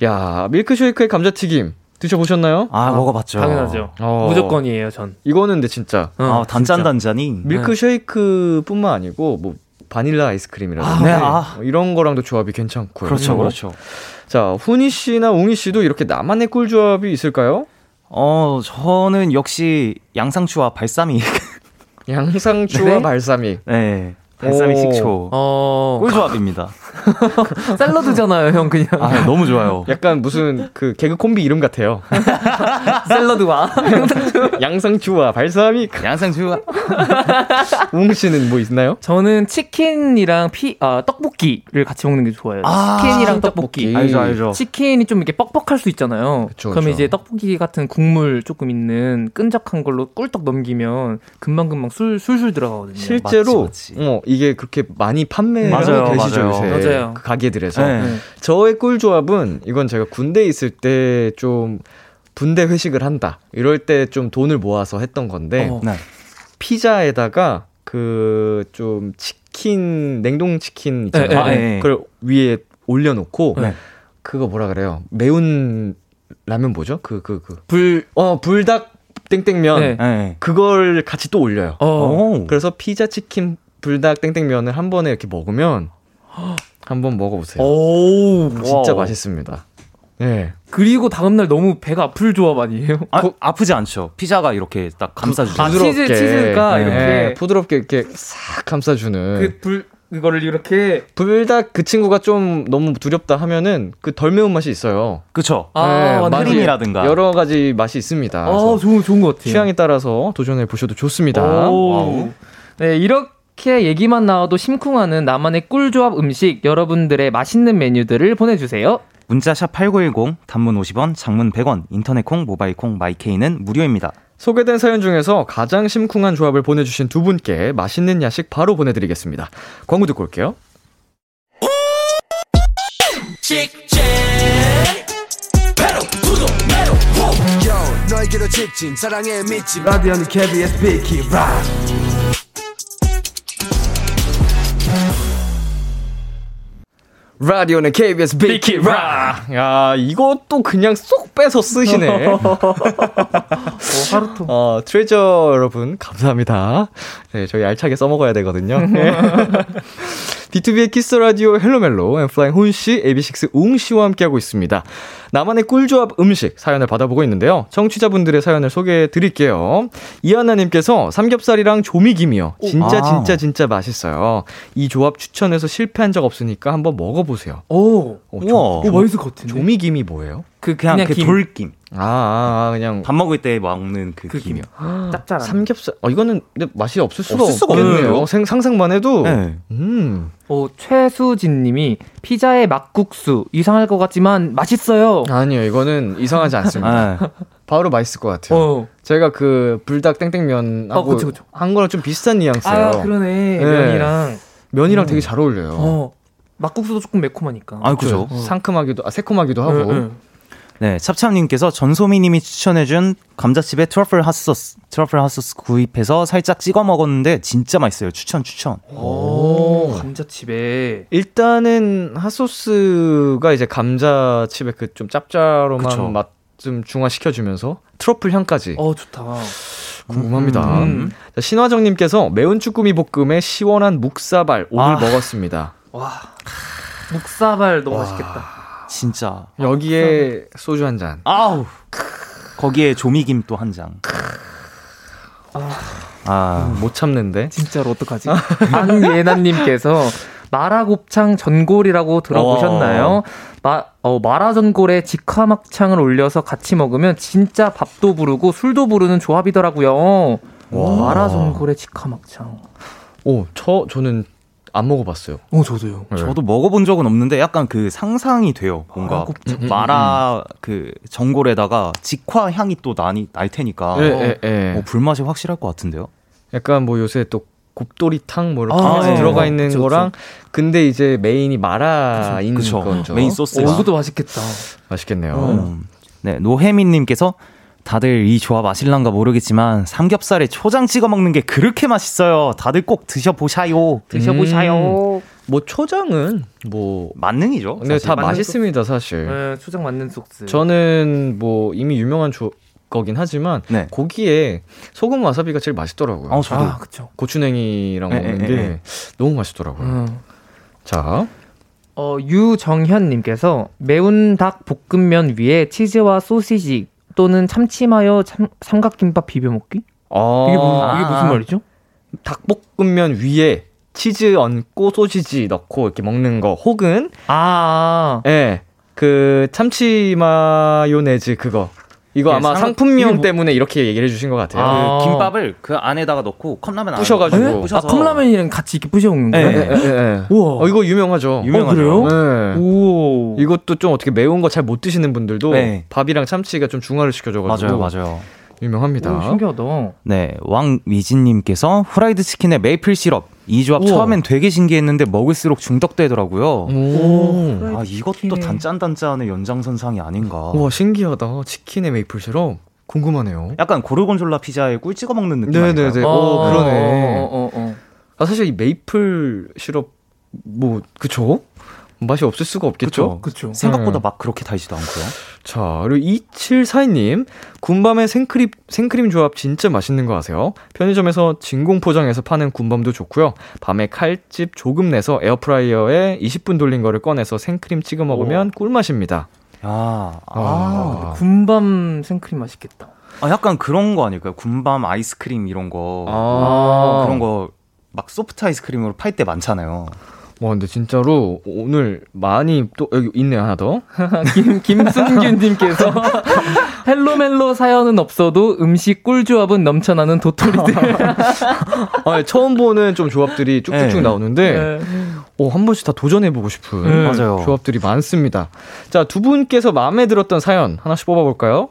S2: 야, 밀크쉐이크에 감자튀김 드셔보셨나요?
S3: 아, 먹어봤죠.
S4: 당연하죠.
S2: 어.
S4: 무조건이에요, 전.
S2: 이거는 근데 진짜
S4: 어,
S3: 아, 단짠. 단짠이
S2: 밀크쉐이크뿐만 아니고 뭐 바닐라 아이스크림이라든지
S3: 아, 네, 아.
S2: 뭐 이런 거랑도 조합이 괜찮고요.
S3: 그렇죠, 그렇죠.
S2: 자, 훈이 씨나 웅이 씨도 이렇게 나만의 꿀 조합이 있을까요?
S3: 어, 저는 역시 양상추와 발사믹.
S2: 양상추와
S4: 네?
S2: 발사믹.
S3: 네. 발사믹
S2: 오.
S3: 식초.
S4: 어,
S3: 꿀조합입니다.
S4: 샐러드잖아요, 형, 그냥.
S3: 아, 너무 좋아요.
S2: 약간 무슨 그 개그 콤비 이름 같아요.
S4: 샐러드와.
S2: 양상추와 발사믹.
S3: 양상추와
S2: 웅 씨는 뭐 있나요?
S4: 저는 치킨이랑 피, 아, 떡볶이를 같이 먹는 게 좋아요.
S3: 아,
S4: 치킨이랑
S2: 떡볶이.
S4: 떡볶이.
S3: 알죠, 알죠.
S4: 치킨이 좀 이렇게 뻑뻑할 수 있잖아요.
S2: 그쵸,
S4: 그러면
S2: 그쵸.
S4: 이제 떡볶이 같은 국물 조금 있는 끈적한 걸로 꿀떡 넘기면 금방금방 술, 술술 들어가거든요.
S2: 실제로
S3: 맞지, 맞지.
S2: 어 이게 그렇게 많이 판매가
S3: 맞아요,
S2: 되시죠
S3: 맞아요.
S2: 요새
S4: 맞아요.
S2: 그 가게들에서
S3: 네.
S4: 네.
S2: 저의 꿀 조합은 이건 제가 군대에 있을 때 좀 분대 회식을 한다 이럴 때 좀 돈을 모아서 했던 건데
S4: 어.
S3: 네.
S2: 피자에다가 그 좀 치킨 냉동 치킨 있잖아요.
S3: 네, 네, 네.
S2: 그걸 위에 올려놓고
S3: 네.
S2: 그거 뭐라 그래요? 매운 라면 뭐죠? 그 그 그.
S4: 불,
S2: 어 불닭 땡땡면
S4: 네.
S3: 네.
S2: 그걸 같이 또 올려요.
S4: 어.
S3: 오.
S2: 그래서 피자 치킨 불닭 땡땡면을 한 번에 이렇게 먹으면 한번 먹어보세요.
S4: 오.
S2: 진짜
S3: 와우.
S2: 맛있습니다. 네.
S4: 그리고 다음날 너무 배가 아플 조합 아니에요?
S3: 아, 아프지 않죠. 피자가 이렇게 딱 감싸주죠.
S4: 아, 치즈, 치즈가 이렇게.
S2: 네, 부드럽게 이렇게 싹 감싸주는.
S4: 그 불, 그거를 이렇게.
S2: 불닭 그 친구가 좀 너무 두렵다 하면은 그 덜 매운 맛이 있어요.
S3: 그쵸.
S4: 아,
S2: 네. 맛이
S3: 크림이라든가.
S2: 여러 가지 맛이 있습니다.
S4: 아, 좋은, 좋은 것 같아요.
S2: 취향에 따라서 도전해 보셔도 좋습니다.
S4: 오.
S2: 와우.
S4: 네, 이렇게 얘기만 나와도 심쿵하는 나만의 꿀조합 음식 여러분들의 맛있는 메뉴들을 보내주세요.
S3: 문자샵 8910, 단문 50원, 장문 100원, 인터넷 콩, 모바일 콩, 마이케이는 무료입니다.
S2: 소개된 사연 중에서 가장 심쿵한 조합을 보내주신 두 분께 맛있는 야식 바로 보내드리겠습니다. 광고 듣고 올게요.
S1: 라디오는 KBS 비키라
S2: 라디오는 KBS 비키라. 야, 이것도 그냥 쏙 빼서 쓰시네.
S4: 하루토.
S2: 어, 트레저 여러분, 감사합니다. 네, 저희 알차게 써먹어야 되거든요. 네. B2B의 키스 라디오 헬로멜로 엔플라잉 훈 씨, AB6IX 웅 씨와 함께하고 있습니다. 나만의 꿀조합 음식 사연을 받아보고 있는데요. 청취자분들의 사연을 소개해 드릴게요. 이하나님께서 삼겹살이랑 조미김이요. 진짜
S3: 아.
S2: 진짜 진짜 맛있어요. 이 조합 추천해서 실패한 적 없으니까 한번 먹어보세요.
S4: 오.
S2: 어,
S3: 우와.
S4: 오, 맛있을 것 같은데.
S2: 조미김이 뭐예요?
S4: 그,
S3: 그냥,
S4: 그냥
S3: 그
S4: 김.
S3: 돌김.
S2: 아, 아, 아, 그냥
S3: 밥 먹을 때 먹는 그,
S4: 그
S3: 김이요.
S4: 짭짤한.
S2: 삼겹살. 어, 이거는 근데 맛이 없을 수가
S3: 없을 수가
S2: 없겠네요.
S3: 없는데요?
S2: 생, 상상만 해도.
S3: 네.
S2: 음.
S4: 어, 최수진님이 피자에 막국수 이상할 것 같지만 맛있어요.
S2: 아니요, 이거는 이상하지 않습니다.
S3: 네.
S2: 바로 맛있을 것 같아요.
S4: 어.
S2: 제가 그 불닭 땡땡면하고
S4: 어, 그쵸, 그쵸.
S2: 한 거랑 좀 비슷한 뉘앙스예요.
S4: 아 그러네.
S2: 네.
S4: 면이랑.
S2: 면이랑
S4: 음.
S2: 되게 잘 어울려요.
S4: 어. 막국수도 조금 매콤하니까.
S3: 아, 그죠.
S2: 상큼하기도, 아, 새콤하기도 하고.
S4: 응, 응.
S3: 네, 찹찹님께서 전소미님이 추천해준 감자칩에 트러플 핫소스, 트러플 핫소스 구입해서 살짝 찍어 먹었는데 진짜 맛있어요. 추천, 추천.
S4: 오, 감자칩에.
S2: 일단은 핫소스가 이제 감자칩의 그 좀 짭짤한. 맛 좀 중화시켜주면서 트러플 향까지
S4: 어, 좋다.
S2: 궁금합니다.
S4: 음.
S2: 자, 신화정님께서 매운 쭈꾸미 볶음에 시원한 묵사발 오늘
S3: 아.
S2: 먹었습니다.
S4: 와. 묵사발 너무 맛있겠다.
S3: 진짜.
S2: 여기에 소주 한 잔.
S3: 아우. 거기에 조미김 또 한 장. 아,
S2: 못 참는데.
S4: 진짜로 어떡하지? 안예나님께서 마라곱창 전골이라고 들어보셨나요? 마, 어, 마라전골에 직화막창을 올려서 같이 먹으면 진짜 밥도 부르고 술도 부르는 조합이더라고요. 마라전골에 직화막창.
S2: 오, 저, 저는 안 먹어봤어요.
S4: 어, 저도요.
S2: 네.
S3: 저도 먹어본 적은 없는데 약간 그 상상이 돼요. 뭔가
S4: 마라곱창.
S2: 음,
S3: 마라 그 전골에다가 직화 향이 또 나니 날 테니까
S2: 예, 예, 예.
S3: 어, 불맛이 확실할 것 같은데요.
S2: 약간 뭐 요새 또 곱도리탕 뭐 이렇게
S4: 아,
S3: 예.
S2: 들어가
S3: 어,
S2: 있는
S4: 그쵸,
S2: 거랑 근데 이제 main이 마라인
S3: 그쵸.
S2: 거죠.
S3: 메인
S4: 오,
S3: 소스가.
S4: 이것도 맛있겠다.
S2: 맛있겠네요.
S3: 음. 네, 노혜민님께서 다들 이 조합 아실란가 모르겠지만 삼겹살에 초장 찍어 먹는 게 그렇게 맛있어요. 다들 꼭 드셔보샤요.
S4: 드셔보샤요.
S2: 뭐 초장은 뭐
S3: 만능이죠.
S2: 근데
S3: 사실.
S2: 다 맛있습니다 사실.
S4: 네, 초장 맞는 소스.
S2: 저는 뭐 이미 유명한 조, 거긴 하지만
S3: 네.
S2: 고기에 소금 와사비가 제일 맛있더라고요.
S3: 어, 저도.
S4: 아, 그쵸.
S2: 고추냉이랑
S3: 예,
S2: 먹는
S3: 예,
S2: 게
S3: 예.
S2: 너무 맛있더라고요.
S4: 음.
S2: 자,
S4: 어, 유정현님께서 매운 닭 볶음면 위에 치즈와 소시지 또는 참치마요 참, 삼각김밥 비벼 먹기?
S2: 어,
S4: 이게, 뭐, 이게
S3: 아.
S4: 무슨 말이죠?
S2: 닭볶음면 위에 치즈 얹고 소시지 넣고 이렇게 먹는 거 혹은
S4: 아,
S2: 예. 그 참치 마요네즈 그거. 이거
S3: 예,
S2: 아마
S3: 상-
S2: 상품명
S3: 뭐-
S2: 때문에 이렇게 얘기를 해주신 것 같아요.
S4: 아.
S3: 그 김밥을 그 안에다가 넣고 컵라면 안에
S2: 부셔가지고.
S3: 넣고
S4: 아,
S3: 부셔서
S4: 컵라면이랑 같이 이렇게 부셔 먹는 거예요?
S3: 네.
S2: 예, 예, 예.
S4: 우와.
S2: 어, 이거 유명하죠.
S3: 유명하죠.
S4: 그래요?
S2: 네.
S4: 오.
S2: 이것도 좀 어떻게 매운 거 잘 못 드시는 분들도
S3: 네.
S2: 밥이랑 참치가 좀 중화를 시켜줘가지고
S3: 맞아요, 맞아요.
S2: 유명합니다.
S4: 오, 신기하다.
S3: 네, 왕미진님께서 후라이드 치킨에 메이플 시럽 이 조합
S2: 우와.
S3: 처음엔 되게 신기했는데 먹을수록 중독되더라고요.
S2: 오.
S3: 아 이것도. 단짠단짠의 연장선상이 아닌가.
S2: 와 신기하다. 치킨에 메이플 시럽 궁금하네요.
S3: 약간 고르곤졸라 피자에 꿀 찍어 먹는 느낌
S2: 네네네.
S3: 아닐까요?
S2: 오, 그러네.
S4: 어, 어, 어.
S2: 아 사실 이 메이플 시럽 뭐 그쵸? 맛이 없을 수가 없겠죠.
S4: 그쵸.
S3: 생각보다
S2: 네.
S3: 막 그렇게 달지도 않고요.
S2: 자, 그리고 2742님, 군밤의 생크림, 생크림 조합 진짜 맛있는 거 아세요? 편의점에서 진공 포장해서 파는 군밤도 좋고요. 밤에 칼집 조금 내서 에어프라이어에 20분 돌린 거를 꺼내서 생크림 찍어 먹으면 꿀맛입니다.
S3: 야, 아,
S2: 아.
S4: 군밤 생크림 맛있겠다.
S3: 아, 약간 그런 거 아닐까요? 군밤 아이스크림 이런 거.
S2: 아.
S3: 그런 거 막 소프트 아이스크림으로 팔 때 많잖아요.
S2: 와, 근데 진짜로 오늘 많이 또 여기 있네요, 하나 더.
S4: 김, 김승균님께서 헬로멜로 사연은 없어도 음식 꿀조합은 넘쳐나는 도토리들.
S2: 아, 처음 보는 좀 조합들이 쭉쭉쭉
S3: 네.
S2: 나오는데, 오, 한 번씩 다 도전해보고 싶은
S4: 네.
S3: 맞아요.
S2: 조합들이 많습니다. 자, 두 분께서 마음에 들었던 사연 하나씩 뽑아볼까요?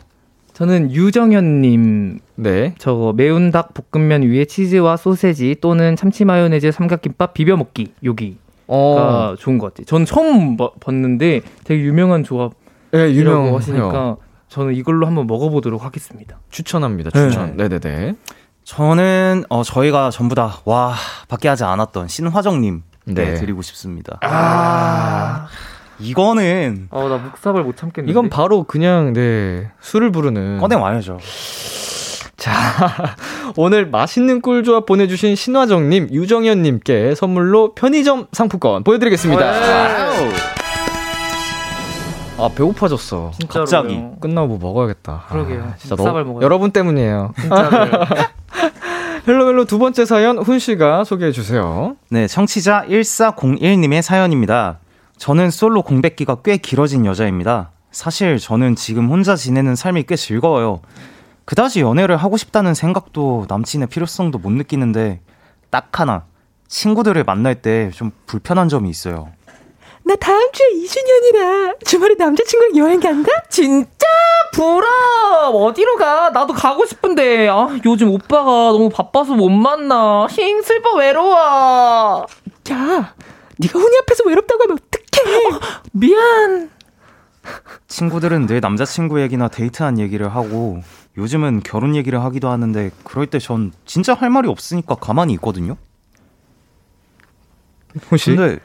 S4: 저는 유정현님
S2: 네.
S4: 저거 매운 닭 볶음면 위에 치즈와 소세지 또는 참치 마요네즈 삼각김밥 비벼 먹기 여기가
S2: 어,
S4: 좋은 것 같아요. 전 처음 봐- 봤는데 되게 유명한 조합이라고
S2: 네, 유명해요.
S4: 하시니까 저는 이걸로 한번 먹어보도록 하겠습니다.
S2: 추천합니다, 추천. 네. 네 네
S3: 저는 어 저희가 전부 다 와 밖에 하지 않았던 신화정님 네.
S2: 네.
S3: 드리고 싶습니다.
S4: 아,
S3: 이거는
S4: 어, 나 묵사발 못 참겠는데.
S2: 이건 바로 그냥, 네, 술을 부르는.
S3: 꺼내 와야죠.
S2: 자, 오늘 맛있는 꿀조합 보내주신 신화정님, 유정현님께 선물로 편의점 상품권 보여드리겠습니다. 아, 배고파졌어.
S4: 진짜로요.
S3: 갑자기.
S2: 끝나고 뭐 먹어야겠다.
S4: 그러게요.
S2: 아, 진짜
S4: 먹어요.
S2: 여러분 때문이에요. 헬로멜로 두 번째 사연, 훈 씨가 소개해 주세요.
S3: 네, 청취자 1401님의 사연입니다. 저는 솔로 공백기가 꽤 길어진 여자입니다. 사실 저는 지금 혼자 지내는 삶이 꽤 즐거워요. 그다지 연애를 하고 싶다는 생각도 남친의 필요성도 못 느끼는데 딱 하나 친구들을 만날 때 좀 불편한 점이 있어요.
S6: 나 다음 주에 2주년이라 주말에 남자친구랑 여행 간다?
S4: 진짜? 부럽! 어디로 가? 나도 가고 싶은데. 아 요즘 오빠가 너무 바빠서 못 만나. 힝 슬퍼 외로워.
S6: 야, 네가 훈이 앞에서 외롭다고 하면 어떡해?
S4: 미안.
S3: 친구들은 늘 남자친구 얘기나 데이트한 얘기를 하고 요즘은 결혼 얘기를 하기도 하는데 그럴 때 전 진짜 할 말이 없으니까 가만히 있거든요.
S2: 혹시
S3: 근데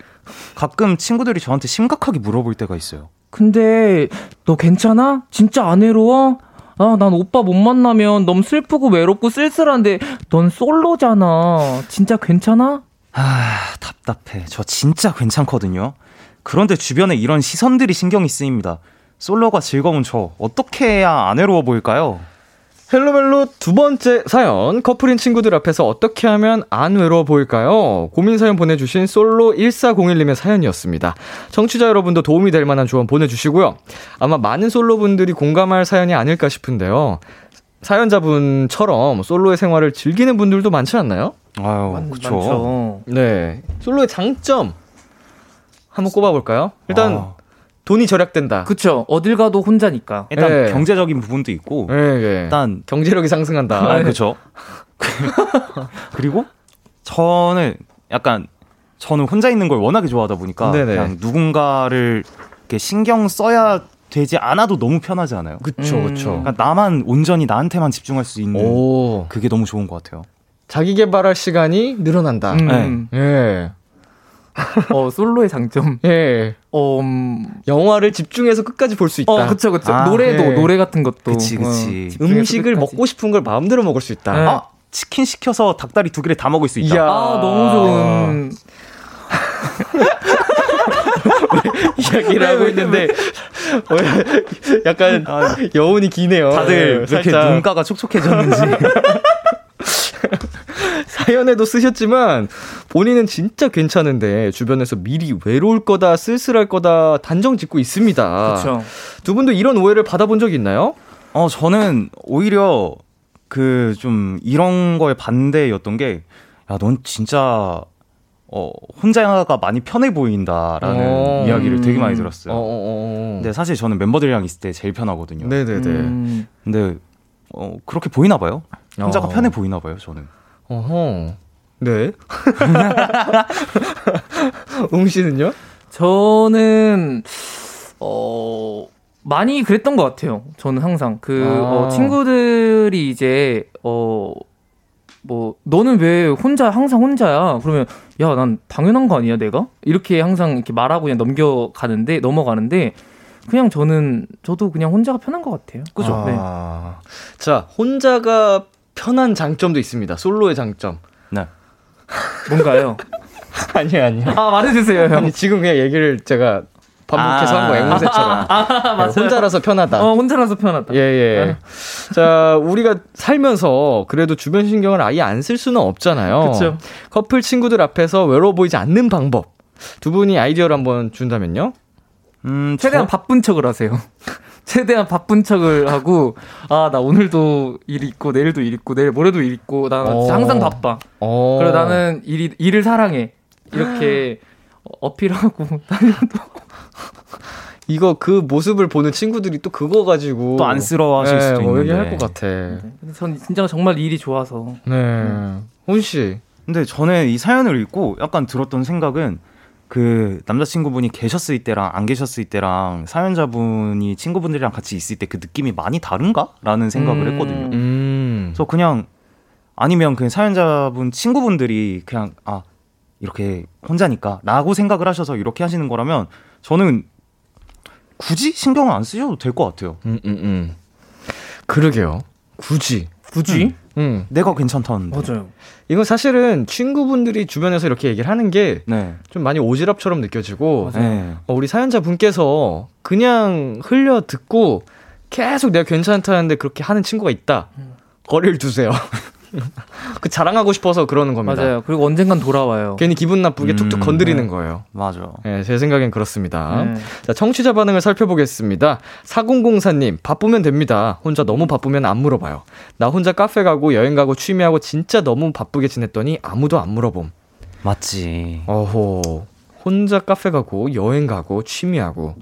S3: 가끔 친구들이 저한테 심각하게 물어볼 때가 있어요.
S4: 근데 너 괜찮아? 진짜 안 외로워? 아, 난 오빠 못 만나면 너무 슬프고 외롭고 쓸쓸한데 넌 솔로잖아. 진짜 괜찮아?
S3: 아, 답답해. 저 진짜 괜찮거든요. 그런데 주변에 이런 시선들이 신경이 쓰입니다. 솔로가 즐거운 저 어떻게 해야 안 외로워 보일까요?
S2: 헬로멜로 두 번째 사연 커플인 친구들 앞에서 어떻게 하면 안 외로워 보일까요? 고민 사연 보내주신 솔로 1401님의 사연이었습니다. 청취자 여러분도 도움이 될 만한 조언 보내주시고요. 아마 많은 솔로분들이 공감할 사연이 아닐까 싶은데요. 사연자분처럼 솔로의 생활을 즐기는 분들도 많지 않나요?
S3: 아유, 그쵸.
S4: 많죠.
S2: 네. 솔로의 장점 한번 꼽아볼까요? 일단
S3: 아,
S2: 돈이 절약된다.
S4: 그쵸. 어딜 가도 혼자니까.
S3: 일단
S2: 예.
S3: 경제적인 부분도 있고
S2: 예, 예.
S3: 일단
S2: 경제력이 상승한다.
S3: 아, 그렇죠. 그리고 저는 약간 저는 혼자 있는 걸 워낙에 좋아하다 보니까
S2: 네네.
S3: 그냥 누군가를 이렇게 신경 써야 되지 않아도 너무 편하지 않아요?
S2: 그쵸,
S4: 음.
S2: 그쵸.
S3: 그러니까 나만 온전히 나한테만 집중할 수 있는
S2: 오.
S3: 그게 너무 좋은 것 같아요.
S2: 자기 개발할 시간이 늘어난다.
S4: 음.
S2: 예.
S4: 어, 솔로의 장점.
S2: 예.
S4: 어, 음,
S2: 영화를 집중해서 끝까지 볼 수 있다.
S4: 어, 그쵸, 그쵸.
S3: 아,
S4: 노래도,
S2: 네.
S4: 노래 같은 것도.
S3: 그치, 그치.
S4: 어,
S2: 음식을
S4: 끝까지.
S2: 먹고 싶은 걸 마음대로 먹을 수 있다.
S4: 네.
S3: 아 치킨 시켜서 닭다리 두 개를 다 먹을 수 있다.
S2: 이야.
S4: 아, 너무 좋은.
S2: 이야기를 하고 있는데 어, 약간 여운이 기네요.
S3: 다들 왜 이렇게
S2: 살짝
S3: 눈가가 촉촉해졌는지.
S2: 사연에도 쓰셨지만 본인은 진짜 괜찮은데 주변에서 미리 외로울 거다, 쓸쓸할 거다 단정 짓고 있습니다.
S4: 그쵸.
S2: 두 분도 이런 오해를 받아본 적 있나요?
S3: 어 저는 오히려 그 좀 이런 거에 반대였던 게 야 넌 진짜 어 혼자가 많이 편해 보인다라는
S2: 어.
S3: 이야기를 되게 많이
S2: 어,
S3: 들었어요.
S2: 어, 어.
S3: 근데 사실 저는 멤버들이랑 있을 때 제일 편하거든요.
S2: 네네네.
S4: 음,
S3: 근데 어 그렇게 보이나 봐요. 혼자가
S2: 어.
S3: 편해 보이나 봐요. 저는.
S2: 어허. 네. 웅 씨는요?
S4: 저는, 어, 많이 그랬던 것 같아요. 저는 항상. 그,
S2: 아.
S4: 어, 친구들이 이제, 어, 뭐, 너는 왜 혼자, 항상 혼자야? 그러면, 야, 난 당연한 거 아니야, 내가? 이렇게 항상 이렇게 말하고 그냥 넘겨가는데, 넘어가는데, 그냥 저는, 저도 그냥 혼자가 편한 것 같아요. 그죠? 네.
S2: 아. 자, 혼자가 편한 장점도 있습니다. 솔로의 장점.
S3: 네.
S4: 뭔가요?
S2: 아니요, 아니요.
S4: 아, 말해주세요, 형.
S2: 아니, 지금 그냥 얘기를 제가 반복해서
S3: 아.
S2: 한 거예요, 앵무새처럼.
S4: 맞아요.
S2: 혼자라서 편하다.
S4: 어, 혼자라서 편하다.
S2: 예, 예. 자, 우리가 살면서 그래도 주변 신경을 아예 안 쓸 수는 없잖아요.
S4: 그쵸.
S2: 커플 친구들 앞에서 외로워 보이지 않는 방법. 두 분이 아이디어를 한번 준다면요?
S3: 음,
S4: 최대한
S3: 저-
S4: 바쁜 척을 하세요. 최대한 바쁜 척을 하고 아 나 오늘도 일 있고 내일도 일 있고 내일 모레도 일 있고 나
S2: 어.
S4: 항상 바빠.
S2: 어.
S4: 그리고 나는 일이 일을 사랑해. 이렇게 어필하고 다녀도
S2: 이거 그 모습을 보는 친구들이 또 그거 가지고
S3: 또 안쓰러워하실
S2: 네,
S3: 수도
S2: 뭐
S3: 있는데.
S2: 얘기할 것 같아.
S4: 근데 전 진짜 정말 일이 좋아서
S2: 네. 훈 씨.
S3: 근데 저는 이 사연을 읽고 약간 들었던 생각은 그 남자친구분이 계셨을 때랑 안 계셨을 때랑 사연자분이 친구분들이랑 같이 있을 때 그 느낌이 많이 다른가? 라는 생각을
S4: 음.
S3: 했거든요.
S2: 음.
S3: 그래서 그냥 아니면 그 사연자분 친구분들이 그냥 아 이렇게 혼자니까 라고 생각을 하셔서 이렇게 하시는 거라면 저는 굳이 신경을 안 쓰셔도 될 것 같아요.
S2: 음, 음, 음. 그러게요. 굳이.
S4: 굳이
S2: 음.
S3: 내가 괜찮다는데.
S4: 맞아요.
S2: 이건 사실은 친구분들이 주변에서 이렇게 얘기를 하는 게좀
S3: 네.
S2: 많이 오지랖처럼 느껴지고
S3: 네.
S2: 어, 우리 사연자 분께서 그냥 흘려 듣고 계속 내가 괜찮다는데 그렇게 하는 친구가 있다. 거리를 두세요. 그 자랑하고 싶어서 그러는 겁니다.
S4: 맞아요. 그리고 언젠간 돌아와요.
S2: 괜히 기분 나쁘게 툭툭
S3: 음,
S2: 건드리는
S4: 네.
S2: 거예요.
S3: 맞아.
S2: 네, 제 생각엔 그렇습니다.
S4: 네.
S2: 자, 청취자 반응을 살펴보겠습니다. 4004님, 바쁘면 됩니다. 혼자 너무 바쁘면 안 물어봐요. 나 혼자 카페 가고 여행 가고 취미하고 진짜 너무 바쁘게 지냈더니 아무도 안 물어봄.
S3: 맞지.
S2: 어호. 혼자 카페 가고 여행 가고 취미하고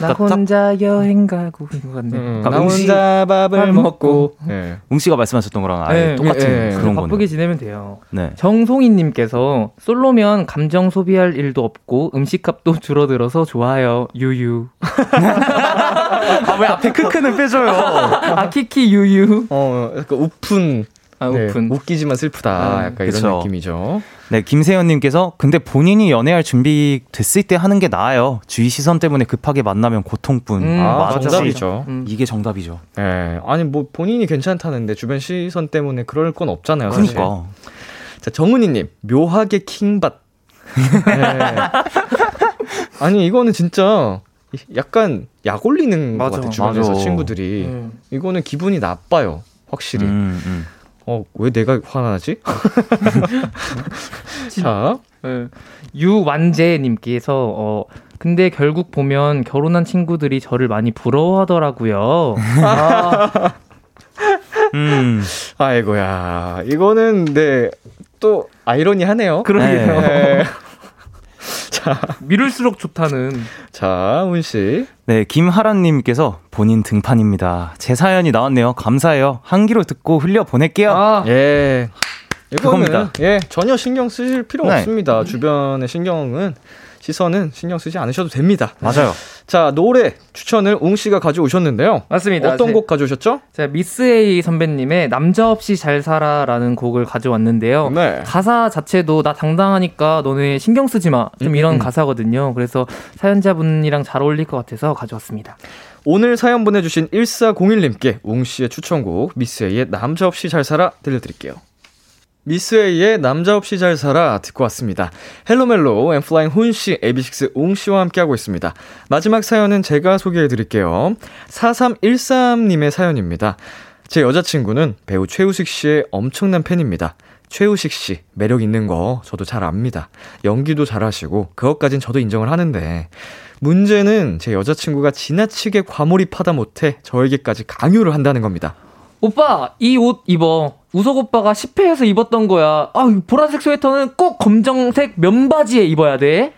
S4: 나 혼자 여행 가고 이거 같네.
S2: 음,
S3: 그러니까
S2: 나
S3: 음식-
S2: 혼자 밥을
S4: 밥
S2: 먹고
S4: 먹고.
S2: 네.
S3: 웅 씨가 말씀하셨던 거랑 아예
S4: 네,
S3: 똑같은
S2: 예, 예.
S3: 그런
S4: 바쁘게
S3: 거네.
S4: 지내면 돼요.
S3: 네.
S4: 정송이님께서 솔로면 감정 소비할 일도 없고 음식값도 줄어들어서 좋아요. 유유.
S3: 아왜 앞에 크크는 빼줘요?
S4: 아 키키 유유.
S2: 어, 약간 우픈.
S4: 아
S2: 네. 웃기지만 슬프다.
S4: 아,
S2: 약간
S3: 그쵸.
S2: 이런 느낌이죠.
S3: 네, 김세현님께서 근데 본인이 연애할 준비 됐을 때 하는 게 나아요. 주위 시선 때문에 급하게 만나면 고통뿐.
S4: 음,
S2: 아,
S3: 맞아.
S2: 정답이죠.
S4: 음.
S3: 이게 정답이죠.
S2: 예. 아니 뭐 본인이 괜찮다는데 주변 시선 때문에 그럴 건 없잖아요. 사실.
S3: 그러니까.
S2: 자, 정은희님, 묘하게 킹받. 네. 아니, 이거는 진짜 약간 약 올리는 것
S4: 맞아.
S2: 같아, 주변에서
S3: 맞아.
S2: 친구들이.
S4: 음.
S2: 이거는 기분이 나빠요, 확실히.
S3: 음, 음.
S2: 어, 왜 내가 화나지? 자,
S4: 네. 유완재님께서 어 근데 결국 보면 결혼한 친구들이 저를 많이 부러워하더라고요. 아,
S3: 음.
S2: 아이고야. 이거는, 네, 또, 아이러니하네요.
S4: 그러게요.
S2: 네.
S4: 미룰수록 좋다는.
S2: 자, 훈씨.
S3: 네, 김하란님께서 본인 등판입니다. 제 사연이 나왔네요. 감사해요. 한기로 듣고 흘려 보낼게요.
S4: 아,
S2: 예. 이거는. 예 전혀 신경 쓰실 필요
S3: 네.
S2: 없습니다. 주변의 신경은 시선은 신경 쓰지 않으셔도 됩니다.
S3: 맞아요.
S2: 자 노래 추천을 웅 씨가 가져오셨는데요.
S4: 맞습니다.
S2: 어떤
S4: 제-
S2: 곡 가져오셨죠?
S4: 제가 미스 A 선배님의 남자 없이 잘 살아라는 곡을 가져왔는데요.
S2: 네.
S4: 가사 자체도 나 당당하니까 너네 신경 쓰지 마. 좀
S2: 음,
S4: 이런
S2: 음.
S4: 가사거든요. 그래서 사연자분이랑 잘 어울릴 것 같아서 가져왔습니다.
S2: 오늘 사연 보내주신 1401님께 웅 씨의 추천곡 미스에이의 남자 없이 잘 살아 들려드릴게요. 미스에이의 남자 없이 잘 살아 듣고 왔습니다. Hello Mellow N.Flying 훈씨, AB6IX 웅씨와 함께하고 있습니다. 마지막 사연은 제가 소개해드릴게요. 4313님의 사연입니다. 제 여자친구는 배우 최우식 씨의 엄청난 팬입니다. 최우식 씨, 매력 있는 거 저도 잘 압니다. 연기도 잘하시고, 그것까진 저도 인정을 하는데, 문제는 제 여자친구가 지나치게 과몰입하다 못해 저에게까지 강요를 한다는 겁니다.
S4: 오빠 이 옷 입어. 우식 오빠가 10회에서 입었던 거야. 아, 이 보라색 스웨터는 꼭 검정색 면바지에 입어야 돼.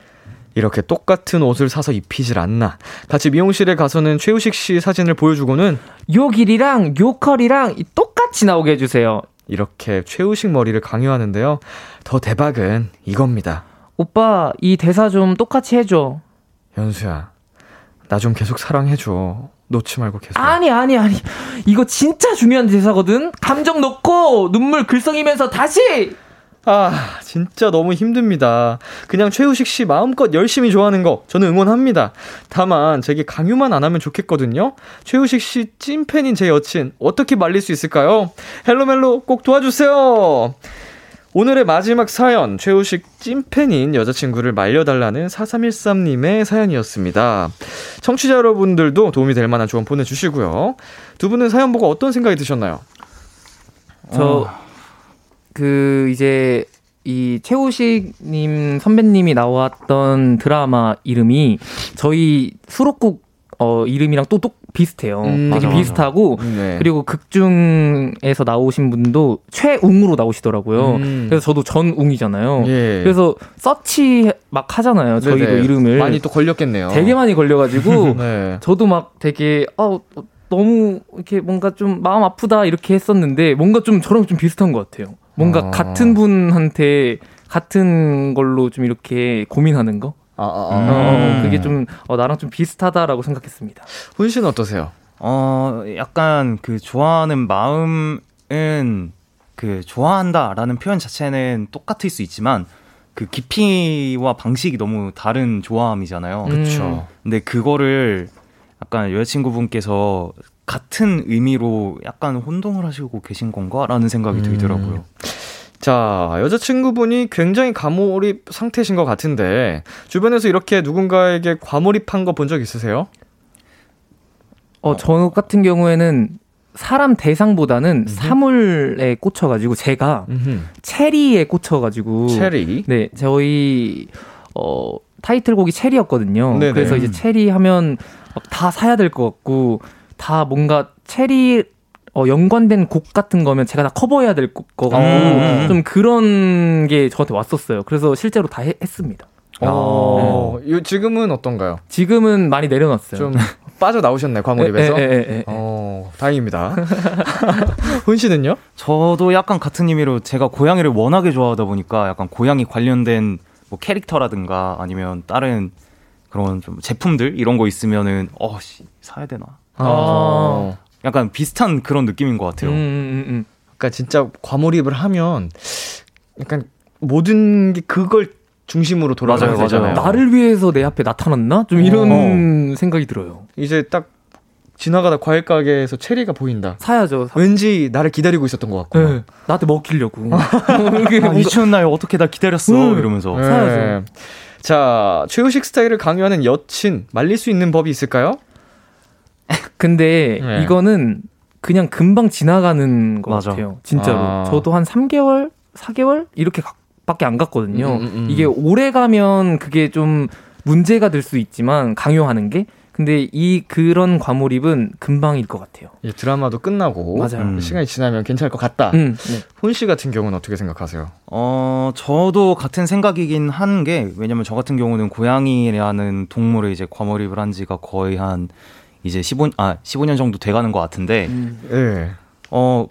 S2: 이렇게 똑같은 옷을 사서 입히질 않나. 같이 미용실에 가서는 최우식 씨 사진을 보여주고는
S4: 요 길이랑 요 컬이랑 이 똑같이 나오게 해주세요.
S2: 이렇게 최우식 머리를 강요하는데요. 더 대박은 이겁니다.
S4: 오빠 이 대사 좀 똑같이 해줘.
S2: 연수야, 나 좀 계속 사랑해줘. 놓지 말고 계속.
S4: 아니 아니 아니 이거 진짜 중요한 대사거든. 감정 넣고 눈물 글썽이면서 다시.
S2: 아, 진짜 너무 힘듭니다. 그냥 최우식 씨 마음껏 열심히 좋아하는 거 저는 응원합니다. 다만 제게 강요만 안 하면 좋겠거든요. 최우식 씨 찐팬인 제 여친 어떻게 말릴 수 있을까요? 헬로멜로 꼭 도와주세요. 오늘의 마지막 사연 최우식 찐팬인 여자친구를 말려달라는 4313님의 사연이었습니다. 청취자 여러분들도 도움이 될 만한 조언 보내주시고요. 두 분은 사연 보고 어떤 생각이 드셨나요?
S4: 저그 이제 이 최우식님 선배님이 나왔던 드라마 이름이 저희 수록곡 어 이름이랑 또 똑 비슷해요.
S2: 음,
S4: 되게
S2: 맞아, 맞아.
S4: 비슷하고
S2: 네.
S4: 그리고 극중에서 나오신 분도 최웅으로 나오시더라고요.
S2: 음.
S4: 그래서 저도 전웅이잖아요.
S2: 예.
S4: 그래서 서치 막 하잖아요. 저희도
S2: 네네.
S4: 이름을
S2: 많이 또 걸렸겠네요.
S4: 되게 많이 걸려가지고
S2: 네.
S4: 저도 막 되게 아 너무 이렇게 뭔가 좀 마음 아프다 이렇게 했었는데 뭔가 좀 저랑 좀 비슷한 것 같아요. 뭔가
S2: 아.
S4: 같은 분한테 같은 걸로 좀 이렇게 고민하는 거.
S2: 아, 아,
S4: 어,
S2: 아.
S4: 그게 좀 어, 나랑 좀 비슷하다라고 생각했습니다.
S2: 훈 씨는 어떠세요?
S3: 어, 약간 그 좋아하는 마음은 그 좋아한다라는 표현 자체는 똑같을 수 있지만 그 깊이와 방식이 너무 다른 좋아함이잖아요.
S4: 음.
S2: 그쵸.
S3: 근데 그거를 약간 여자친구분께서 같은 의미로 약간 혼동을 하시고 계신 건가라는 생각이
S2: 음.
S3: 들더라고요.
S2: 자, 여자친구분이 굉장히 과몰입 상태신 것 같은데, 주변에서 이렇게 누군가에게 과몰입한 거 본 적 있으세요?
S4: 어, 저 같은 경우에는 사람 대상보다는 사물에 꽂혀가지고 제가
S2: 음흠.
S4: 체리에 꽂혀가지고
S2: 체리.
S4: 네 저희 어 타이틀곡이 체리였거든요.
S2: 네네.
S4: 그래서 이제 체리 하면 막다 사야 될 것 같고 다 뭔가 체리 어, 연관된 곡 같은 거면 제가 다 커버해야 될것 같고
S3: 음.
S4: 좀 그런 게 저한테 왔었어요. 그래서 실제로 다 해- 했습니다.
S2: 어, 요 지금은 어떤가요?
S4: 지금은 많이 내려놨어요.
S2: 좀 빠져 나오셨나요 과몰입에서?
S4: 예, 예, 예, 예.
S2: 어, 다행입니다. 훈 씨는요?
S3: 저도 약간 같은 의미로 제가 고양이를 워낙에 좋아하다 보니까 약간 고양이 관련된 뭐 캐릭터라든가 아니면 다른 그런 좀 제품들 이런 거 있으면은 어씨 사야 되나?
S2: 어.
S3: 약간 비슷한 그런 느낌인 것 같아요.
S4: 음, 음, 음.
S2: 그러니까 진짜 과몰입을 하면 약간 모든 게 그걸 중심으로
S3: 맞아요,
S2: 되잖아요.
S3: 맞아요.
S4: 나를 위해서 내 앞에 나타났나? 좀 이런 생각이 들어요.
S2: 이제 딱 지나가다 과일 가게에서 체리가 보인다.
S4: 사야죠. 사-
S2: 왠지 나를 기다리고 있었던 것 같고.
S4: 네, 나한테 먹히려고.
S3: 아, 이 추운 날 어떻게 나 기다렸어
S4: 음.
S3: 이러면서
S2: 네.
S4: 사야죠.
S2: 자, 최우식 스타일을 강요하는 여친 말릴 수 있는 법이 있을까요?
S4: 근데
S2: 네.
S4: 이거는 그냥 금방 지나가는 것
S3: 맞아.
S4: 같아요. 진짜로.
S2: 아.
S4: 저도 한 3개월, 4개월 이렇게 가- 밖에 안 갔거든요.
S2: 음, 음, 음.
S4: 이게 오래 가면 그게 좀 문제가 될 수 있지만 강요하는 게 근데 이 그런 과몰입은 금방일 것 같아요.
S2: 이 드라마도 끝나고
S4: 맞아요.
S3: 음.
S2: 시간이 지나면 괜찮을 것 같다.
S4: 음, 네.
S2: 훈씨 같은 경우는 어떻게 생각하세요?
S3: 어 저도 같은 생각이긴 한 게 왜냐면 저 같은 경우는 고양이라는 동물에 이제 과몰입을 한 지가 거의 한 이제 15, 아, 15년 정도 돼가는 것 같은데
S4: 음.
S2: 예.
S3: 어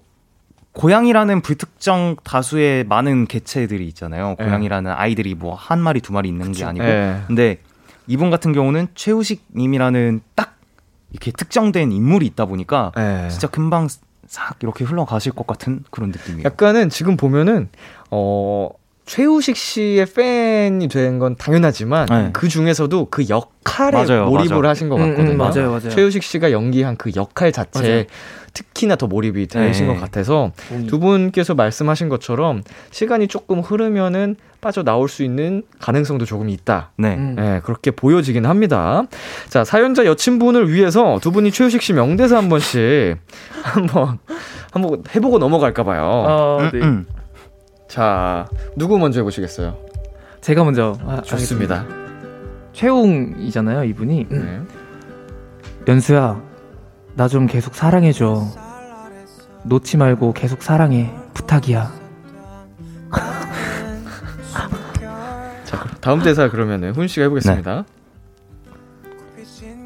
S3: 고양이라는 불특정 다수의 많은 개체들이 있잖아요.
S2: 네.
S3: 고양이라는 아이들이 뭐 한 마리 두 마리 있는 게 아니고.
S2: 예.
S3: 근데 이분 같은 경우는 최우식님이라는 딱 이렇게 특정된 인물이 있다 보니까
S2: 예.
S3: 진짜 금방 싹 이렇게 흘러가실 것 같은 그런 느낌이에요.
S2: 약간은 지금 보면은 어 최우식 씨의 팬이 된 건 당연하지만
S3: 네.
S2: 그 중에서도 그 역할에
S3: 맞아요,
S2: 몰입을
S3: 맞아요.
S2: 하신 것
S4: 음, 음,
S2: 같거든요.
S4: 맞아요, 맞아요.
S2: 최우식 씨가 연기한 그 역할 자체에
S4: 맞아요.
S2: 특히나 더 몰입이 되신
S3: 네.
S2: 것 같아서
S4: 동의.
S2: 두 분께서 말씀하신 것처럼 시간이 조금 흐르면은 빠져 나올 수 있는 가능성도 조금 있다.
S3: 네.
S4: 음.
S2: 네, 그렇게 보여지긴 합니다. 자, 사연자 여친분을 위해서 두 분이 최우식 씨 명대사 한 번씩 한번 한번 해보고 넘어갈까 봐요.
S4: 어,
S3: 음,
S4: 네.
S3: 음.
S2: 자, 누구 먼저 해보시겠어요?
S4: 제가 먼저 아,
S2: 좋습니다.
S4: 알겠습니다. 최웅이잖아요, 이분이.
S2: 네.
S4: 연수야, 나 좀 계속 사랑해줘. 놓지 말고 계속 사랑해. 부탁이야.
S2: 자, 그럼 다음 대사 그러면은 훈 씨가 해보겠습니다.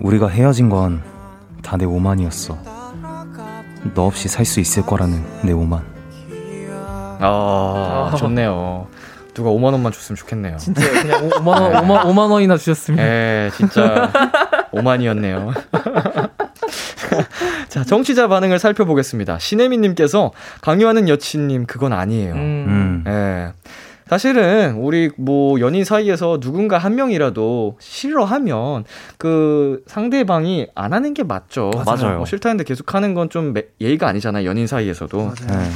S3: 우리가 헤어진 건 다 내 오만이었어. 너 없이 살 수 있을 거라는 내 오만.
S2: 아, 좋네요. 누가 5만 원만 줬으면 좋겠네요.
S4: 진짜 그냥 5 만 원, 5만, 5만 원이나 주셨으면.
S2: 에, 진짜 5만이었네요. 자, 정치자 반응을 살펴보겠습니다. 신혜민님께서 강요하는 여친님 그건 아니에요.
S4: 음.
S3: 음.
S2: 예. 사실은 우리 뭐 연인 사이에서 누군가 한 명이라도 싫어하면 그 상대방이 안 하는 게 맞죠.
S3: 맞아요.
S2: 뭐 싫다는데 계속 하는 건 좀 예의가 아니잖아요. 연인 사이에서도.
S3: 네.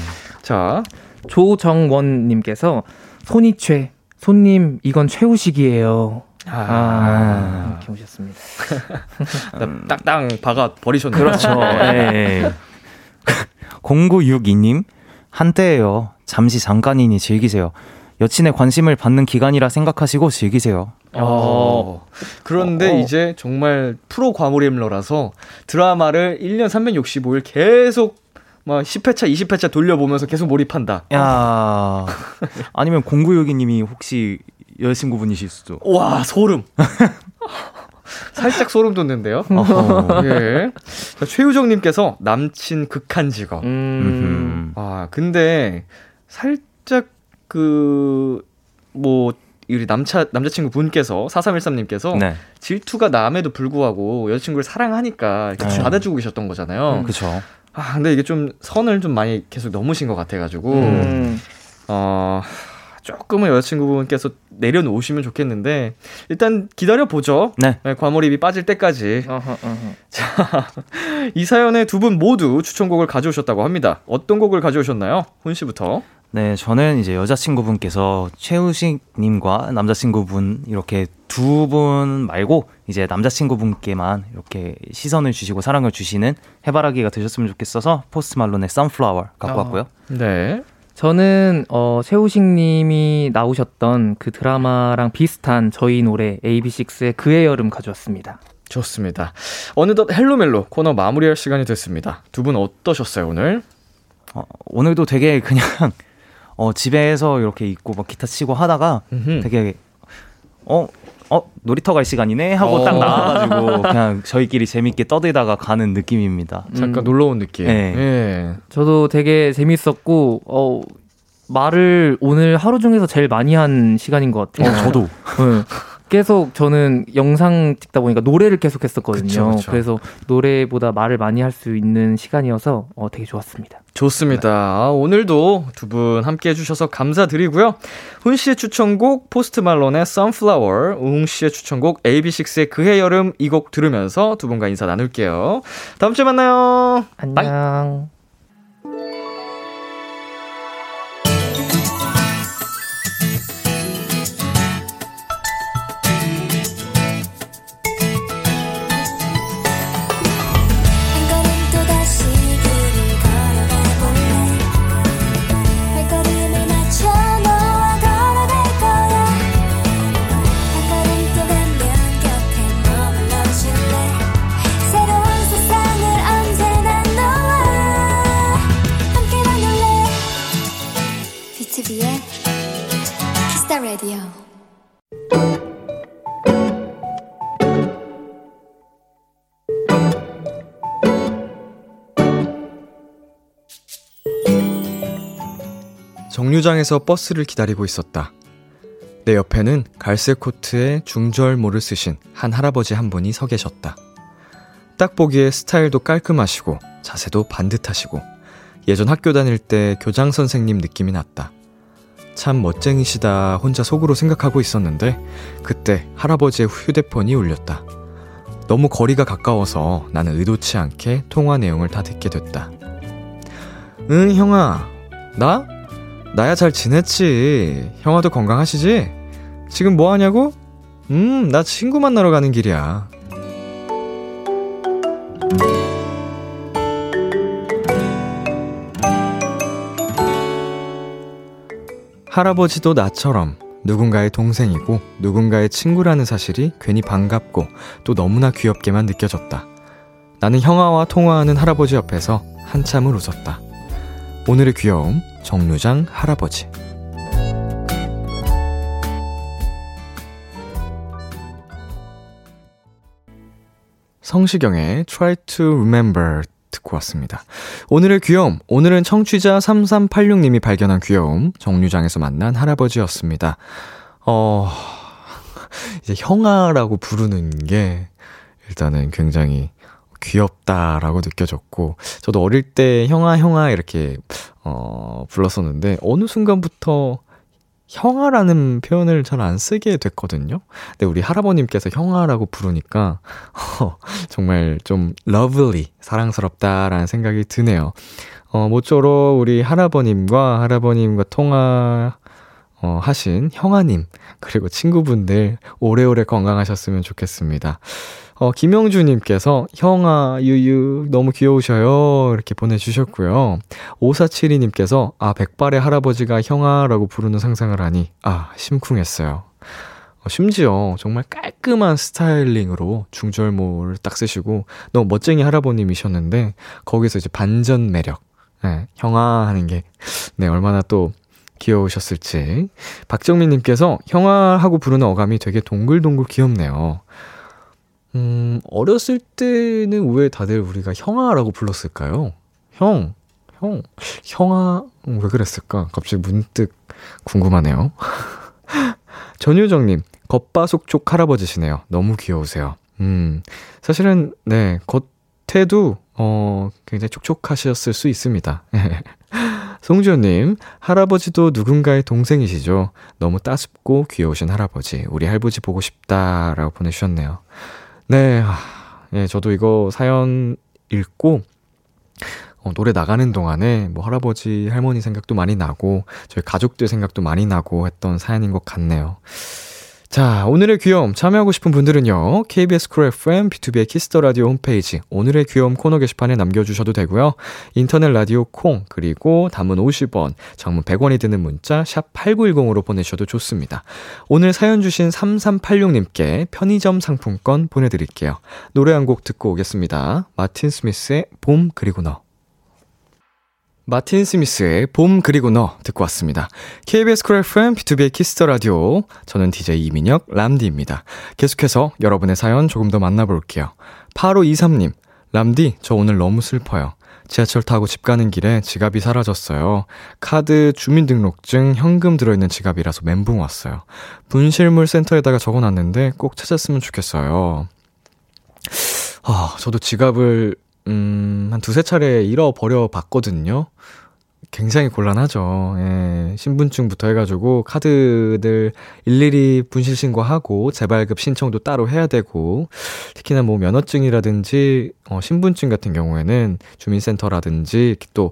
S2: 자,
S4: 조정원님께서 손이 최. 손님, 이건 최우식이에요. 아,
S2: 아,
S4: 이렇게 오셨습니다.
S2: 나 딱땅 박아 버리셨네요.
S3: 그렇죠. 예. 0962님, 한때예요. 잠시 잠깐이니 즐기세요. 여친의 관심을 받는 기간이라 생각하시고 즐기세요.
S2: 어. 그런데
S4: 어.
S2: 이제 정말 프로 과몰입러라서 드라마를 1년 365일 계속 막 10회차, 20회차 돌려보면서 계속 몰입한다.
S3: 야 아니면 0962님이 혹시 여자친구분이실 수도.
S2: 와, 소름. 살짝 소름 돋는데요. 예. 자, 최유정님께서 남친 극한 직업.
S4: 음.
S3: 음.
S2: 아, 근데 살짝 그, 뭐, 우리 남차, 남자친구 분께서, 4313님께서
S3: 네.
S2: 질투가 남에도 불구하고 여자친구를 사랑하니까 이렇게
S3: 네.
S2: 받아주고 계셨던 거잖아요.
S3: 그쵸.
S2: 아, 근데 이게 좀 선을 좀 많이 계속 넘으신 것 같아가지고,
S4: 음.
S2: 어, 조금은 여자친구분께서 내려놓으시면 좋겠는데, 일단 기다려 보죠.
S3: 네.
S2: 과몰입이 빠질 때까지.
S4: 어허, 어허.
S2: 자, 이 사연에 두 분 모두 추천곡을 가져오셨다고 합니다. 어떤 곡을 가져오셨나요? 훈 씨부터.
S3: 네, 저는 이제 여자친구분께서 최우식님과 남자친구분 이렇게 두 분 말고 이제 남자친구분께만 이렇게 시선을 주시고 사랑을 주시는 해바라기가 되셨으면 좋겠어서 Post Malone의 Sunflower 갖고
S4: 어.
S3: 왔고요.
S2: 네.
S4: 저는 어 최우식 님이 나오셨던 그 드라마랑 비슷한 저희 노래 AB6IX의 그해 여름 가져왔습니다.
S2: 좋습니다. 어느덧 Hello Mellow 코너 마무리할 시간이 됐습니다. 두 분 어떠셨어요, 오늘?
S3: 어, 오늘도 되게 그냥 어, 집에서 이렇게 있고 막 기타 치고 하다가
S2: 음흠.
S3: 되게 어, 어, 놀이터 갈 시간이네 하고
S2: 어.
S3: 딱 나와가지고 그냥 저희끼리 재밌게 떠들다가 가는 느낌입니다.
S2: 잠깐
S4: 음.
S2: 놀러 온 느낌.
S3: 네.
S2: 예.
S4: 저도 되게 재밌었고 어 말을 오늘 하루 중에서 제일 많이 한 시간인 것 같아요.
S3: 어, 저도.
S4: 네. 계속 저는 영상 찍다 보니까 노래를 계속 했었거든요.
S2: 그쵸, 그쵸.
S4: 래서 노래보다 말을 많이 할 수 있는 시간이어서 어, 되게 좋았습니다.
S2: 좋습니다. 아, 오늘도 두 분 함께 해주셔서 감사드리고요. 훈 씨의 추천곡 Post Malone의 Sunflower, 우웅 씨의 추천곡 AB6IX의 그해 여름 이 곡 들으면서 두 분과 인사 나눌게요. 다음 주에 만나요. Bye.
S4: 안녕.
S7: 한
S2: 정류장에서 버스를 기다리고 있었다. 내 옆에는 갈색 코트에 중절모를 쓰신 한 할아버지 한 분이 서 계셨다. 딱 보기에 스타일도 깔끔하시고 자세도 반듯하시고 예전 학교 다닐 때 교장 선생님 느낌이 났다. 참 멋쟁이시다 혼자 속으로 생각하고 있었는데 그때 할아버지의 휴대폰이 울렸다. 너무 거리가 가까워서 나는 의도치 않게 통화 내용을 다 듣게 됐다. 응, 형아. 나? 나야 잘 지냈지. 형아도 건강하시지? 지금 뭐 하냐고? 음, 나 친구 만나러 가는 길이야. 할아버지도 나처럼 누군가의 동생이고 누군가의 친구라는 사실이 괜히 반갑고 또 너무나 귀엽게만 느껴졌다. 나는 형아와 통화하는 할아버지 옆에서 한참을 웃었다. 오늘의 귀여움, 정류장 할아버지. 성시경의 Try to Remember 듣고 왔습니다. 오늘의 귀여움, 오늘은 청취자 3386님이 발견한 귀여움, 정류장에서 만난 할아버지였습니다. 어, 이제 형아라고 부르는 게 일단은 굉장히 귀엽다라고 느껴졌고, 저도 어릴 때 형아, 형아 이렇게, 어, 불렀었는데, 어느 순간부터 형아라는 표현을 잘 안 쓰게 됐거든요. 근데 우리 할아버님께서 형아라고 부르니까, 어, 정말 좀 lovely, 사랑스럽다라는 생각이 드네요. 어, 모쪼록 우리 할아버님과 할아버님과 통화, 어, 하신 형아님, 그리고 친구분들 오래오래 건강하셨으면 좋겠습니다. 어, 김영주님께서 형아, 유유, 너무 귀여우셔요. 이렇게 보내주셨고요. 5472님께서, 아, 백발의 할아버지가 형아라고 부르는 상상을 하니, 아, 심쿵했어요. 어, 심지어 정말 깔끔한 스타일링으로 중절모를 딱 쓰시고, 너무 멋쟁이 할아버님이셨는데, 거기서 이제 반전 매력, 네, 형아 하는 게, 네, 얼마나 또 귀여우셨을지. 박정민님께서 형아하고 부르는 어감이 되게 동글동글 귀엽네요. 음, 어렸을 때는 왜 다들 우리가 형아라고 불렀을까요? 형, 형, 형아, 음, 왜 그랬을까? 갑자기 문득 궁금하네요. 전유정님, 겉바속촉 할아버지시네요. 너무 귀여우세요. 음, 사실은, 네, 겉에도, 어, 굉장히 촉촉하셨을 수 있습니다. 송지호님, 할아버지도 누군가의 동생이시죠? 너무 따숩고 귀여우신 할아버지. 우리 할아버지 보고 싶다. 라고 보내주셨네요. 네, 아, 예, 저도 이거 사연 읽고, 어, 노래 나가는 동안에 뭐 할아버지, 할머니 생각도 많이 나고, 저희 가족들 생각도 많이 나고 했던 사연인 것 같네요. 자, 오늘의 귀여움 참여하고 싶은 분들은요. KBS 쿨 FM B2B의 키스터 라디오 홈페이지 오늘의 귀여움 코너 게시판에 남겨 주셔도 되고요. 인터넷 라디오 콩 그리고 단문 50원, 장문 100원이 드는 문자 샵 8910으로 보내셔도 좋습니다. 오늘 사연 주신 3386님께 편의점 상품권 보내 드릴게요. 노래 한 곡 듣고 오겠습니다. 마틴 스미스의 봄 그리고 너. 마틴 스미스의 봄 그리고 너 듣고 왔습니다. KBS 쿨 FM B2B의 키스터 라디오. 저는 DJ 이민혁 람디입니다. 계속해서 여러분의 사연 조금 더 만나볼게요. 8523님, 람디, 저 오늘 너무 슬퍼요. 지하철 타고 집 가는 길에 지갑이 사라졌어요. 카드, 주민등록증, 현금 들어있는 지갑이라서 멘붕 왔어요. 분실물 센터에다가 적어놨는데 꼭 찾았으면 좋겠어요. 아, 저도 지갑을 음, 한 두세 차례 잃어버려 봤거든요. 굉장히 곤란하죠. 예, 신분증부터 해가지고 카드들 일일이 분실 신고하고 재발급 신청도 따로 해야 되고 특히나 뭐 면허증이라든지 어, 신분증 같은 경우에는 주민센터라든지 또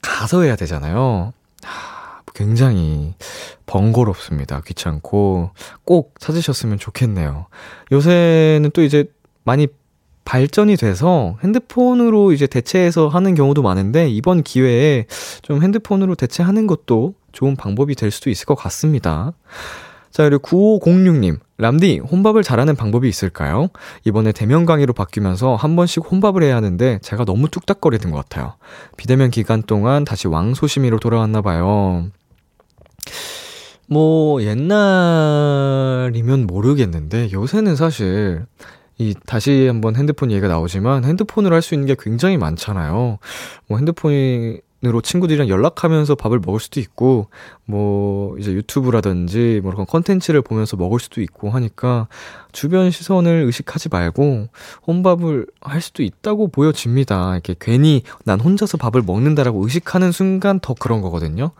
S2: 가서 해야 되잖아요. 하, 굉장히 번거롭습니다. 귀찮고 꼭 찾으셨으면 좋겠네요. 요새는 또 이제 많이 발전이 돼서 핸드폰으로 이제 대체해서 하는 경우도 많은데 이번 기회에 좀 핸드폰으로 대체하는 것도 좋은 방법이 될 수도 있을 것 같습니다. 자, 그리고 9506님. 람디, 혼밥을 잘하는 방법이 있을까요? 이번에 대면 강의로 바뀌면서 한 번씩 혼밥을 해야 하는데 제가 너무 뚝딱거리는 것 같아요. 비대면 기간 동안 다시 왕소심이로 돌아왔나 봐요. 뭐, 옛날이면 모르겠는데 요새는 사실 이 다시 한번 핸드폰 얘기가 나오지만 핸드폰으로 할 수 있는 게 굉장히 많잖아요. 뭐 핸드폰으로 친구들이랑 연락하면서 밥을 먹을 수도 있고 뭐 이제 유튜브라든지 뭐 그런 컨텐츠를 보면서 먹을 수도 있고 하니까 주변 시선을 의식하지 말고 혼밥을 할 수도 있다고 보여집니다. 이렇게 괜히 난 혼자서 밥을 먹는다라고 의식하는 순간 더 그런 거거든요.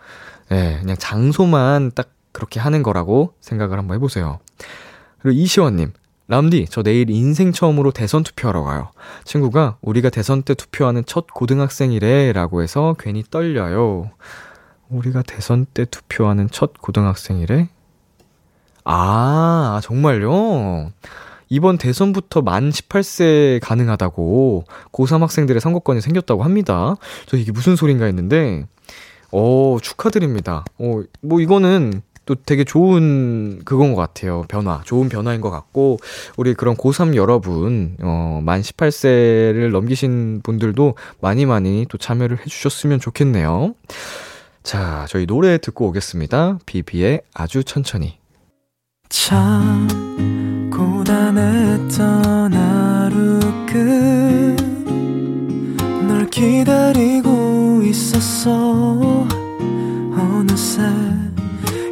S2: 예, 네, 그냥 장소만 딱 그렇게 하는 거라고 생각을 한번 해보세요. 그리고 이시원님, 람디, 저 내일 인생 처음으로 대선 투표하러 가요. 친구가 우리가 대선 때 투표하는 첫 고등학생이래 라고 해서 괜히 떨려요. 우리가 대선 때 투표하는 첫 고등학생이래? 아, 정말요? 이번 대선부터 만 18세 가능하다고 고3 학생들의 선거권이 생겼다고 합니다. 저 이게 무슨 소린가 했는데, 어, 축하드립니다. 어, 뭐 이거는 또 되게 좋은 그건 것 같아요. 변화. 좋은 변화인 것 같고, 우리 그런 고3 여러분, 어, 만 18세를 넘기신 분들도 많이 많이 또 참여를 해주셨으면 좋겠네요. 자, 저희 노래 듣고 오겠습니다. 비비의 아주 천천히.
S1: 참, 고단했던 하루 끝널 기다리고 있었어. 어느새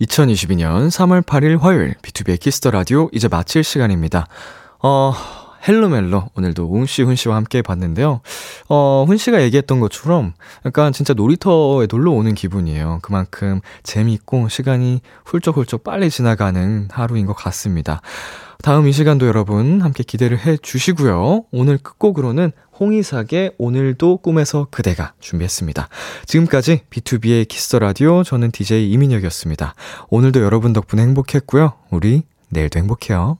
S2: 2022년 3월 8일 화요일 B2B의 키스터 라디오 이제 마칠 시간입니다. 어, Hello Mellow 오늘도 웅씨 훈씨와 함께 봤는데요. 어, 훈씨가 얘기했던 것처럼 약간 진짜 놀이터에 놀러 오는 기분이에요. 그만큼 재미있고 시간이 훌쩍훌쩍 빨리 지나가는 하루인 것 같습니다. 다음 이 시간도 여러분 함께 기대를 해 주시고요. 오늘 끝곡으로는 홍이삭의 오늘도 꿈에서 그대가 준비했습니다. 지금까지 B2B의 키스터 라디오 저는 DJ 이민혁이었습니다. 오늘도 여러분 덕분에 행복했고요. 우리 내일도 행복해요.